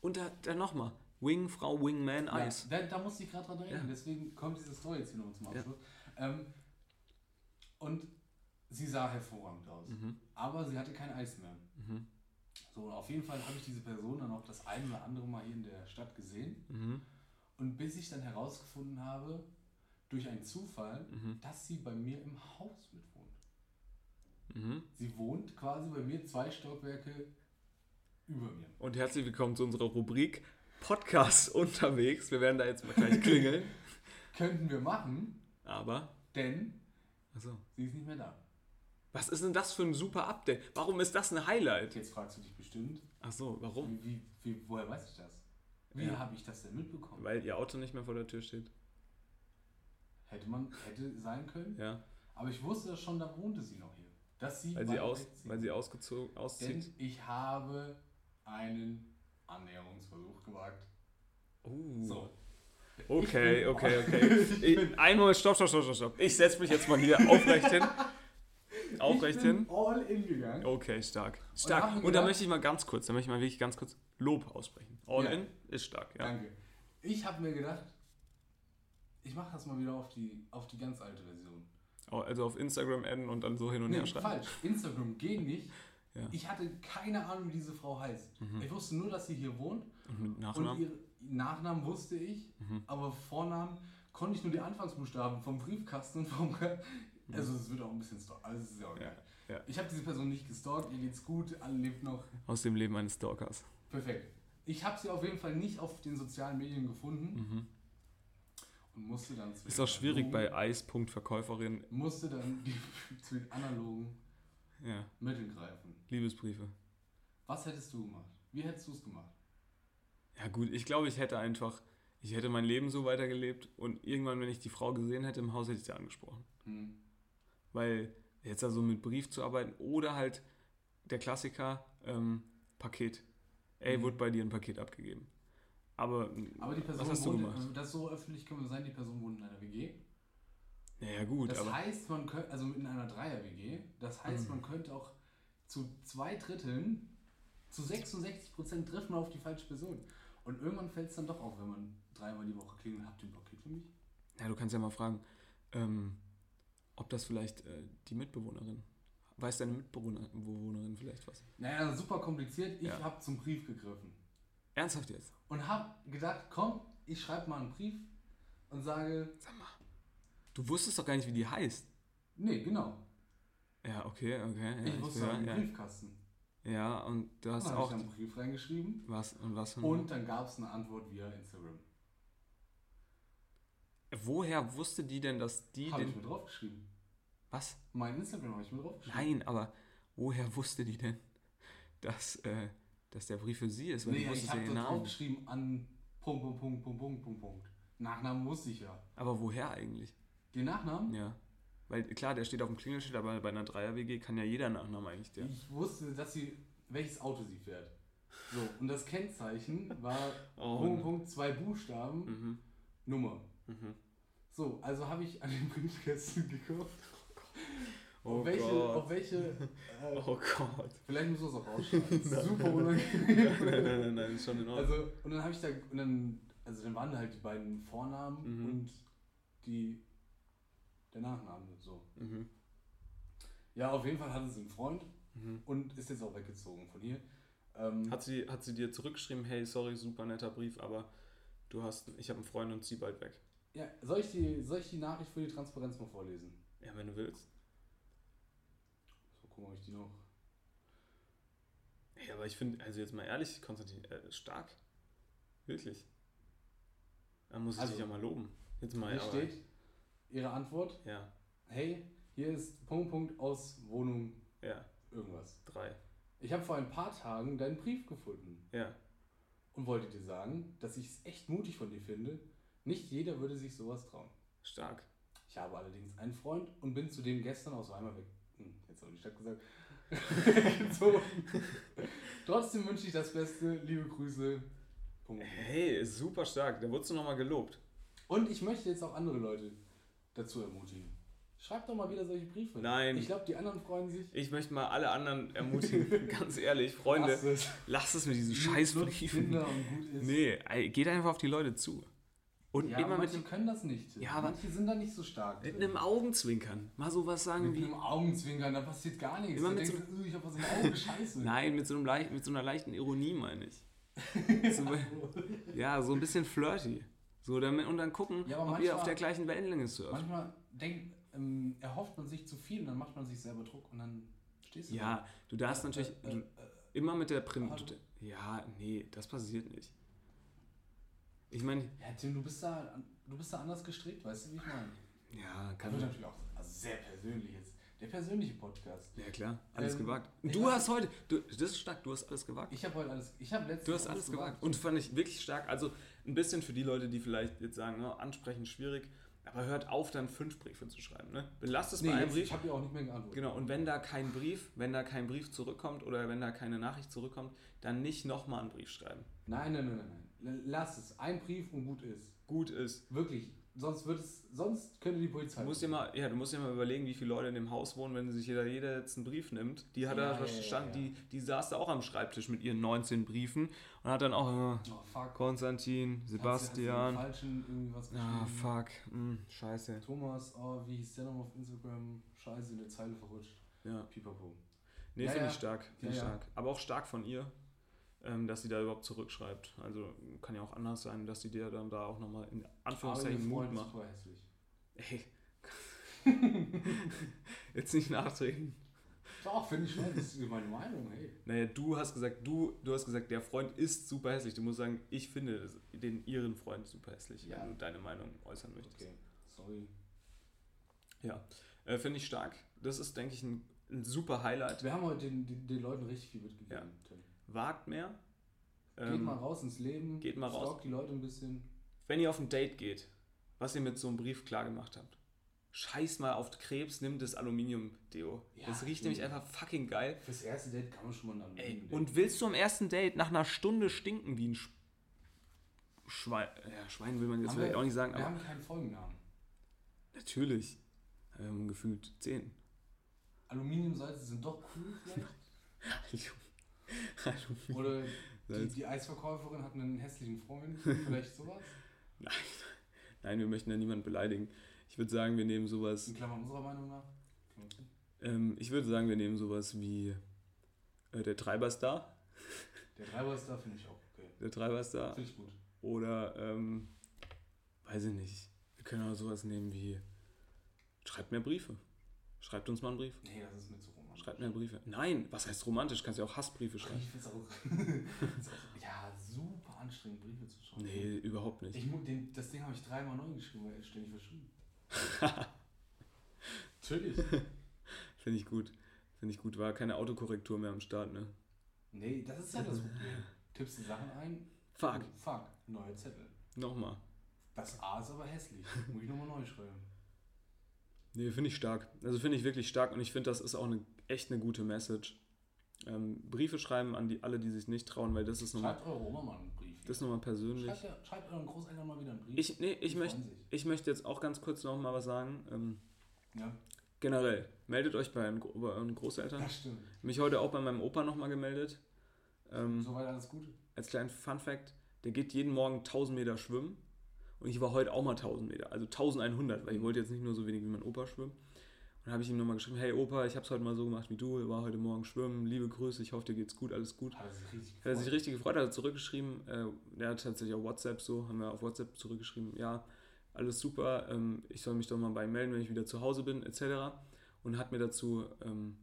B: Und da, da nochmal, Wing, Frau, Wingman, Eis.
C: Ja, da, da musste ich gerade dran denken,
B: Ja.
C: deswegen kommt diese Story jetzt hier nochmal zum
B: Ja.
C: Abschluss. Ähm, und sie sah hervorragend aus,
B: Mhm,
C: aber sie hatte kein Eis mehr.
B: mhm,
C: So, und auf jeden Fall habe ich diese Person dann auch das ein oder andere Mal hier in der Stadt gesehen.
B: mhm,
C: Und bis ich dann herausgefunden habe, durch einen Zufall,
B: mhm,
C: dass sie bei mir im Haus mitwohnt.
B: mhm.
C: Sie wohnt quasi bei mir zwei Stockwerke über mir.
B: Und herzlich willkommen zu unserer Rubrik Podcast <laughs> unterwegs. Wir werden da jetzt mal gleich klingeln. <laughs>
C: Könnten wir machen,
B: Aber,
C: denn
B: achso.
C: sie ist nicht mehr da.
B: Was ist denn das für ein super Update? Warum ist das ein Highlight?
C: Jetzt fragst du dich bestimmt,
B: Achso, warum?
C: wie, wie, wie, woher weiß ich das? Wie
B: Ja.
C: habe ich das denn mitbekommen?
B: Weil ihr Auto nicht mehr vor der Tür steht.
C: Hätte man, hätte sein können.
B: Ja.
C: Aber ich wusste schon, da wohnte sie noch hier. Dass sie
B: Weil sie, aus, weil sie ausgezogen,
C: Denn
B: auszieht.
C: ich habe einen Annäherungsversuch gewagt.
B: Uh.
C: So.
B: Okay, okay, okay. <laughs> Ich, ein Moment, stopp, stopp, stopp, stopp, stopp. Ich setze mich jetzt mal hier aufrecht hin. <laughs> Aufrecht
C: ich bin
B: hin.
C: all in gegangen.
B: Okay, stark. Stark.
C: mir
B: Und da möchte ich mal ganz kurz, da möchte ich mal wirklich ganz kurz Lob aussprechen. All
C: Ja.
B: in ist stark, ja.
C: Danke. Ich habe mir gedacht, ich mache das mal wieder auf die, auf die ganz alte Version.
B: Also auf Instagram adden und dann so hin und
C: Nee,
B: her schreiben.
C: falsch. Instagram ging nicht.
B: Ja.
C: Ich hatte keine Ahnung, wie diese Frau heißt.
B: Mhm.
C: Ich wusste nur, dass sie hier wohnt.
B: Und mit
C: Und
B: Nachnamen?
C: ihren Nachnamen wusste ich.
B: Mhm.
C: Aber Vornamen konnte ich nur die Anfangsbuchstaben vom Briefkasten und vom. Also, es wird auch ein bisschen stalk. Also, es ist ja auch
B: Ja, ja.
C: Ich habe diese Person nicht gestalkt. Ihr geht's gut. Alle lebt noch.
B: Aus dem Leben eines Stalkers.
C: Perfekt. Ich habe sie auf jeden Fall nicht auf den sozialen Medien gefunden
B: Mhm.
C: und musste dann zu
B: Ist auch schwierig bei Eis.verkäuferin.
C: musste dann <laughs> zu den analogen
B: Ja,
C: Mitteln greifen.
B: Liebesbriefe.
C: Was hättest du gemacht? Wie hättest du es gemacht?
B: Ja gut, ich glaube, ich hätte einfach, ich hätte mein Leben so weitergelebt und irgendwann, wenn ich die Frau gesehen hätte im Haus, hätte ich sie angesprochen.
C: Hm.
B: Weil jetzt also mit Brief zu arbeiten oder halt der Klassiker, ähm, Paket. Ey,
C: Mhm.
B: wurde bei dir ein Paket abgegeben. Aber,
C: Aber die Person
B: was hast du
C: wohnt,
B: gemacht?
C: also das so öffentlich können wir sein, die Person wohnt in einer WG.
B: Naja gut,
C: Das heißt, man könnte, also in einer Dreier-WG, das heißt,
B: Mhm.
C: man könnte auch zu zwei Dritteln, zu 66 Prozent trifft man auf die falsche Person. Und irgendwann fällt es dann doch auf, wenn man dreimal die Woche klingelt, habt ihr ein Paket für mich?
B: ja, du kannst ja mal fragen, ähm, ob das vielleicht äh, die Mitbewohnerin, weiß deine Mitbewohnerin vielleicht was?
C: Naja, super kompliziert. Ich
B: Ja.
C: habe zum Brief gegriffen.
B: Ernsthaft jetzt?
C: Und habe gedacht, komm, ich schreibe mal einen Brief und sage,
B: Sag mal, du wusstest doch gar nicht, wie die heißt.
C: nee, genau.
B: Ja, okay, okay. Ja,
C: ich wusste
B: höre,
C: einen
B: ja.
C: Briefkasten.
B: ja, und du hast
C: ich
B: auch
C: einen Brief reingeschrieben
B: was und was
C: und dann gab es eine Antwort via Instagram.
B: Woher wusste die denn, dass die
C: Habe ich
B: den
C: mir draufgeschrieben.
B: was?
C: Mein Instagram habe ich mir draufgeschrieben.
B: Nein, aber woher wusste die denn, dass, äh, dass der Brief für sie ist? Weil
C: Nee,
B: du
C: ich
B: ja
C: habe da
B: Namen.
C: draufgeschrieben an Punkt, Punkt, Punkt, Punkt, Punkt, Punkt, Punkt. Nachnamen wusste ich ja.
B: Aber woher eigentlich?
C: Den Nachnamen?
B: Ja. Weil klar, der steht auf dem Klingelschild, aber bei einer Dreier-WG kann ja jeder Nachnamen eigentlich der.
C: Ich wusste, dass sie, welches Auto sie fährt. So, und das Kennzeichen war <laughs>
B: Oh,
C: Punkt,
B: ne.
C: Punkt, zwei Buchstaben,
B: Mhm.
C: Nummer.
B: Mhm.
C: So, also habe ich an den Briefkästen geguckt.
B: Oh
C: auf welche,
B: Gott.
C: auf welche, äh,
B: Oh Gott.
C: vielleicht müssen wir es auch rausschneiden. <laughs> Super <laughs> unangenehm.
B: nein, nein, nein, nein, ist schon in Ordnung.
C: Also, und dann habe ich da, und dann, also dann waren halt die beiden Vornamen
B: Mhm.
C: und die, der Nachname, so.
B: mhm.
C: Ja, auf jeden Fall hatte sie einen Freund
B: Mhm.
C: und ist jetzt auch weggezogen von hier. Ähm,
B: Hat, sie, hat sie dir zurückgeschrieben, hey, sorry, super netter Brief, aber du hast, ich habe einen Freund und zieh bald weg.
C: Ja, soll ich, die, soll ich die Nachricht für die Transparenz mal vorlesen?
B: Ja, wenn du willst.
C: So, gucken, ob ich die noch.
B: Hey, aber ich finde, also jetzt mal ehrlich, Konstantin, äh, stark. Wirklich. Da muss ich
C: Also,
B: dich ja mal loben. Jetzt mal,
C: Hier
B: aber,
C: steht ihre Antwort.
B: Ja,
C: Hey, hier ist Punkt, Punkt aus Wohnung
B: ja,
C: irgendwas.
B: drei.
C: Ich habe vor ein paar Tagen deinen Brief gefunden
B: Ja,
C: und wollte dir sagen, dass ich es echt mutig von dir finde. Nicht jeder würde sich sowas trauen.
B: stark.
C: Ich habe allerdings einen Freund und bin zudem gestern aus Weimar weg. Hm, jetzt habe ich die Stadt gesagt. <laughs> gezogen. Trotzdem wünsche ich das Beste. Liebe Grüße. Punkt.
B: Hey, super stark. Da wurdest du nochmal gelobt.
C: Und ich möchte jetzt auch andere Leute dazu ermutigen. Schreibt doch mal wieder solche Briefe.
B: Nein.
C: Ich glaube, die anderen freuen sich.
B: Ich möchte mal alle anderen ermutigen, <laughs> ganz ehrlich, Freunde,
C: Lasst es.
B: lasst es mit diesen Scheißbriefen. Nee, geht einfach auf die Leute zu. Und
C: Ja,
B: immer mit,
C: manche können das nicht.
B: Ja, aber-
C: manche sind da nicht so stark.
B: mit
C: drin.
B: einem Augenzwinkern. Mal sowas sagen
C: Mit
B: wie.
C: einem Augenzwinkern, da passiert gar nichts.
B: Immer
C: da
B: mit
C: denkst
B: so-
C: du, "Uh, ich hab was im Auge, scheiße. <laughs>
B: Nein, mit so, einem leicht, mit so einer leichten Ironie, meine ich. <laughs> So, ja, so ein bisschen flirty. So, damit, und dann gucken,
C: Ja,
B: ob ihr auf
C: manchmal-
B: der gleichen Wellenlänge surft.
C: Manchmal denkt, ähm, erhofft man sich zu viel und dann macht man sich selber Druck und dann stehst du
B: Ja, du
C: da.
B: darfst
C: Äh,
B: natürlich
C: äh,
B: du,
C: äh,
B: immer mit der? Du, ja, nee, das passiert nicht. Ich meine,
C: ja, Tim, du bist, da, du bist da anders gestrickt, weißt du, wie ich meine?
B: ja, kann
C: wird natürlich auch also sehr persönlich jetzt. Der persönliche Podcast.
B: Ja, klar, alles
C: Ähm,
B: gewagt. Du hast heute, du, das ist stark, du hast alles gewagt.
C: Ich habe heute alles, ich habe letztens
B: Du hast alles gewagt. Und fand ich wirklich stark. Also ein bisschen für die Leute, die vielleicht jetzt sagen, ne, ansprechen schwierig, aber hört auf, dann fünf Briefe zu schreiben. Ne? Belasst es
C: Nee,
B: bei einem Brief.
C: ich habe dir auch nicht mehr geantwortet.
B: Genau, und wenn da kein Brief, wenn da kein Brief zurückkommt oder wenn da keine Nachricht zurückkommt, dann nicht nochmal einen Brief schreiben.
C: Nein, nein, nein, nein, nein. Lass es. Ein Brief und gut ist.
B: Gut ist.
C: Wirklich. Sonst wird es, sonst könnte die Polizei.
B: Du musst dir mal, ja, du musst dir mal überlegen, wie viele Leute in dem Haus wohnen, wenn sich jeder, jeder jetzt einen Brief nimmt. Die hat
C: Ja,
B: da
C: ja, ja,
B: stand,
C: ja.
B: Die, die saß da auch am Schreibtisch mit ihren 19 Briefen und hat dann auch äh,
C: Oh.
B: Konstantin,
C: Hat
B: Sebastian.
C: Hat sie falschen irgendwie was
B: Ah, fuck. Hm, scheiße.
C: Thomas, oh, wie hieß der nochmal auf Instagram? Scheiße, in der Zeile verrutscht.
B: Ja.
C: Pipapo.
B: Nee,
C: Ja,
B: finde
C: ja.
B: ich stark. Finde
C: Ja,
B: ich
C: ja.
B: stark. Aber auch stark von ihr, dass sie da überhaupt zurückschreibt. Also kann ja auch anders sein, dass sie dir dann da auch nochmal in Anführungszeichen Mut macht.
C: super hässlich.
B: Ey. <laughs> Jetzt nicht nachtreten.
C: Doch, finde ich schon. Das ist meine Meinung, hey.
B: Naja, du hast gesagt, du, du hast gesagt, der Freund ist super hässlich. Du musst sagen, ich finde den ihren Freund super hässlich,
C: Ja.
B: wenn du deine Meinung äußern möchtest.
C: Okay, sorry.
B: Ja, äh, finde ich stark. Das ist, denke ich, ein, ein super Highlight.
C: Wir haben heute den, den, den Leuten richtig viel mitgegeben, Tim.
B: Wagt mehr.
C: Geht
B: Ähm,
C: mal raus ins Leben.
B: geht mal raus.
C: stalkt die Leute ein bisschen.
B: Wenn ihr auf ein Date geht, was ihr mit so einem Brief klar gemacht habt. Scheiß mal auf Krebs, nimm das Aluminium-Deo.
C: Ja,
B: das riecht nämlich einfach fucking geil.
C: Fürs erste Date kann man schon mal
B: Ey,
C: Aluminium
B: und willst du am ersten Date nach einer Stunde stinken wie ein Sch Schwein? Ja, Schwein will man jetzt
C: Haben
B: vielleicht
C: wir-
B: auch nicht sagen,
C: Wir
B: aber
C: haben keinen Folgennamen.
B: natürlich. Wir haben gefühlt 10.
C: Aluminiumsalze sind doch cool vielleicht. <laughs>
B: Aluminium.
C: Oder die, die Eisverkäuferin hat einen hässlichen Freund. Vielleicht sowas. <laughs>
B: Nein, wir möchten ja niemanden beleidigen. Ich würde sagen, wir nehmen sowas.
C: In Klammern unserer Meinung nach.
B: Ähm, ich würde sagen, wir nehmen sowas wie äh, der Treiberstar.
C: Der Treiber ist da, finde ich auch okay.
B: Der Treiberstar.
C: Finde ich gut.
B: Oder, ähm, weiß ich nicht. Wir können auch sowas nehmen wie, schreibt mehr Briefe. Schreibt uns mal einen Brief.
C: Nee, das ist mir zu romantisch.
B: Schreibt mehr Briefe. Nein, was heißt romantisch? Kannst ja auch Hassbriefe schreiben.
C: Ich finde es auch, find's auch <laughs> ja, super anstrengend, Briefe zu schreiben.
B: Nee, überhaupt nicht.
C: Ich, den, das Ding habe ich dreimal neu geschrieben, weil es ständig verschrieben. <laughs> Natürlich. <laughs>
B: Finde ich gut. Finde ich gut. War keine Autokorrektur mehr am Start, ne?
C: Nee, das ist ja das Problem. Tippst die Sachen ein.
B: Fuck.
C: oh, Fuck. Neuer Zettel.
B: Nochmal.
C: Das A ist aber hässlich. Muss ich nochmal neu schreiben.
B: Nee, finde ich stark. Also finde ich wirklich stark und ich finde, das ist auch eine, echt eine gute Message. Ähm, Briefe schreiben an die, alle, die sich nicht trauen, weil das ist nochmal
C: Schreibt eure Oma mal einen Brief.
B: das ist noch mal persönlich.
C: schreibt, ja- schreibt euren Großeltern mal wieder einen Brief.
B: Ich, nee, ich, möchte, ich möchte jetzt auch ganz kurz noch mal was sagen. Ähm,
C: Ja,
B: generell, meldet euch bei, euren bei euren Großeltern.
C: das stimmt.
B: Mich heute auch bei meinem Opa noch mal gemeldet. Ähm,
C: Soweit alles gut.
B: als kleinen Fun Fact, der geht jeden Morgen 1000 Meter schwimmen. Und ich war heute auch mal 1000 Meter, also 1100, weil ich wollte jetzt nicht nur so wenig wie mein Opa schwimmen. Dann habe ich ihm nochmal geschrieben, hey Opa, ich habe es heute mal so gemacht wie du, war heute Morgen schwimmen, liebe Grüße, ich hoffe dir geht's gut, alles gut.
C: Hat er sich richtig
B: Hat er sich
C: gefreut.
B: richtig gefreut, hat er zurückgeschrieben, äh, der hat tatsächlich auf WhatsApp so, haben wir auf WhatsApp zurückgeschrieben, ja, alles super, ähm, ich soll mich doch mal bei ihm melden, wenn ich wieder zu Hause bin, etc. Und hat mir dazu ähm,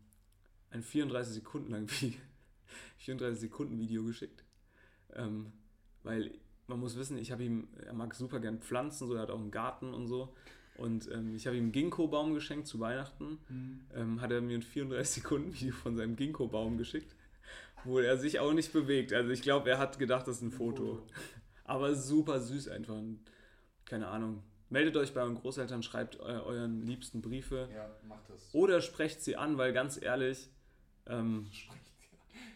B: ein 34 Sekunden lang 34 <laughs> Sekunden Video geschickt. Ähm, weil man muss wissen, ich habe ihm, er mag super gern Pflanzen, so, er hat auch einen Garten und so. Und ähm, ich habe ihm einen Ginkgo-Baum geschenkt zu Weihnachten.
C: Hm.
B: Ähm, hat er mir ein 34 Sekunden Video von seinem Ginkgo-Baum geschickt, wo er sich auch nicht bewegt. Also ich glaube, er hat gedacht, das ist ein Foto. Aber super süß einfach. Keine Ahnung. Meldet euch bei euren Großeltern, schreibt eu euren liebsten Briefe
C: Ja, macht das.
B: oder sprecht sie an, weil ganz ehrlich, ähm,
C: Sprecht,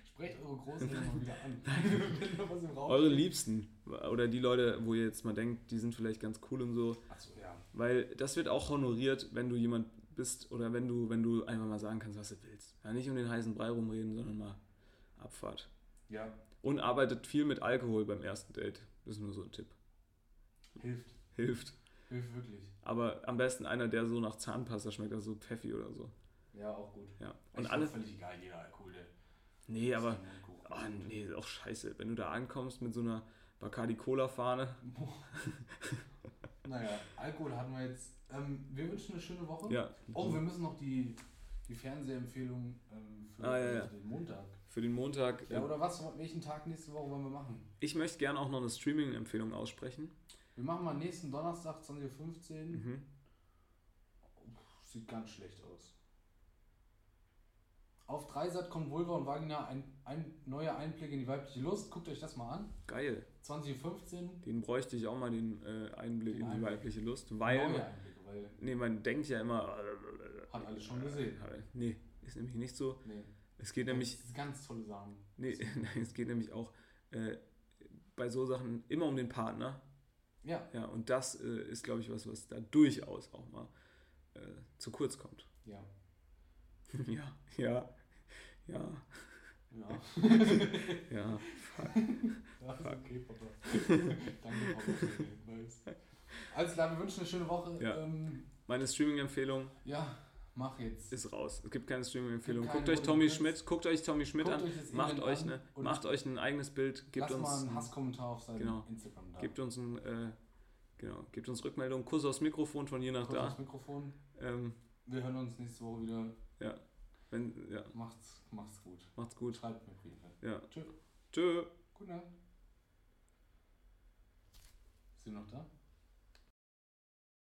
C: sprecht eure Großeltern mal wieder an. <laughs> Wenn was im Raum
B: eure. Liebsten oder die Leute, wo ihr jetzt mal denkt, die sind vielleicht ganz cool und so,
C: Achso, ja.
B: Weil das wird auch honoriert, wenn du jemand bist oder wenn du, wenn du einfach mal sagen kannst, was du willst. Ja, nicht um den heißen Brei rumreden, sondern mal Abfahrt.
C: Ja,
B: Und arbeitet viel mit Alkohol beim ersten Date. Das ist nur so ein Tipp.
C: hilft.
B: Hilft.
C: Hilft wirklich.
B: Aber am besten einer, der so nach Zahnpasta schmeckt, also so Pfeffi oder so.
C: Ja, auch gut.
B: Ja.
C: Und
B: Und alle.
C: völlig egal, jeder Alkohol, der
B: Nee, aber.
C: ist.
B: Ah, nee, ist auch scheiße. Wenn du da ankommst mit so einer Bacardi Cola-Fahne. <laughs>
C: Naja, Alkohol hatten wir jetzt. Ähm, wir wünschen eine schöne Woche.
B: Ja.
C: Oh, wir müssen noch die, die Fernsehempfehlung ähm, für
B: Ah, ja, ja.
C: den Montag.
B: Für den Montag.
C: Ja, oder was? Welchen Tag nächste Woche wollen wir machen?
B: Ich möchte gerne auch noch eine Streaming-Empfehlung aussprechen.
C: Wir machen mal nächsten Donnerstag, 20.15 Uhr.
B: Mhm.
C: Sieht ganz schlecht aus. Auf Dreisat kommt Vulva und Vagina ein, ein neuer Einblick in die weibliche Lust. Guckt euch das mal an.
B: Geil.
C: 2015.
B: Den bräuchte ich auch mal, den äh, Einblick
C: Den
B: in die
C: Einblick.
B: weibliche Lust. Weil.
C: Neue Einblicke, weil
B: Nee, man denkt ja immer.
C: hat alles schon gesehen.
B: Äh, Nee, ist nämlich nicht so.
C: Nee.
B: Es geht nämlich.
C: Das ist ganz tolle Sachen.
B: Nee, <laughs> nein, es geht nämlich auch äh, bei so Sachen immer um den Partner.
C: Ja,
B: Ja, und das äh, ist, glaube ich, was, was da durchaus auch mal äh, zu kurz kommt.
C: ja, <laughs>
B: ja, ja, ja,
C: ja. <laughs>
B: ja.
C: Ja, ist okay, Papa. Danke, Papa, für den Hinweis. Alles klar, wir wünschen eine schöne Woche.
B: Ja.
C: Ähm,
B: Meine Streaming-Empfehlung
C: ja mach jetzt.
B: ist raus. Es gibt keine Streaming-Empfehlung. Guckt euch Tommy. Schmidt, guckt euch Tommy Schmidt an,
C: euch
B: macht
C: Event
B: euch,
C: und
B: macht euch ein eigenes Bild, gebt
C: Lass mal
B: uns,
C: einen Hasskommentar auf seinem
B: Genau.
C: Instagram da.
B: gebt uns ein, äh, genau, gebt uns Rückmeldung, Kuss aufs Mikrofon von hier nach
C: Kurz
B: da.
C: aufs Mikrofon.
B: Ähm,
C: Wir hören uns nächste Woche wieder.
B: Ja. Wenn, ja,
C: Macht's, macht's gut.
B: macht's gut.
C: Schreibt mir Briefe.
B: Ja.
C: Tschö.
B: Tschö.
C: Gute Nacht. Sind noch da?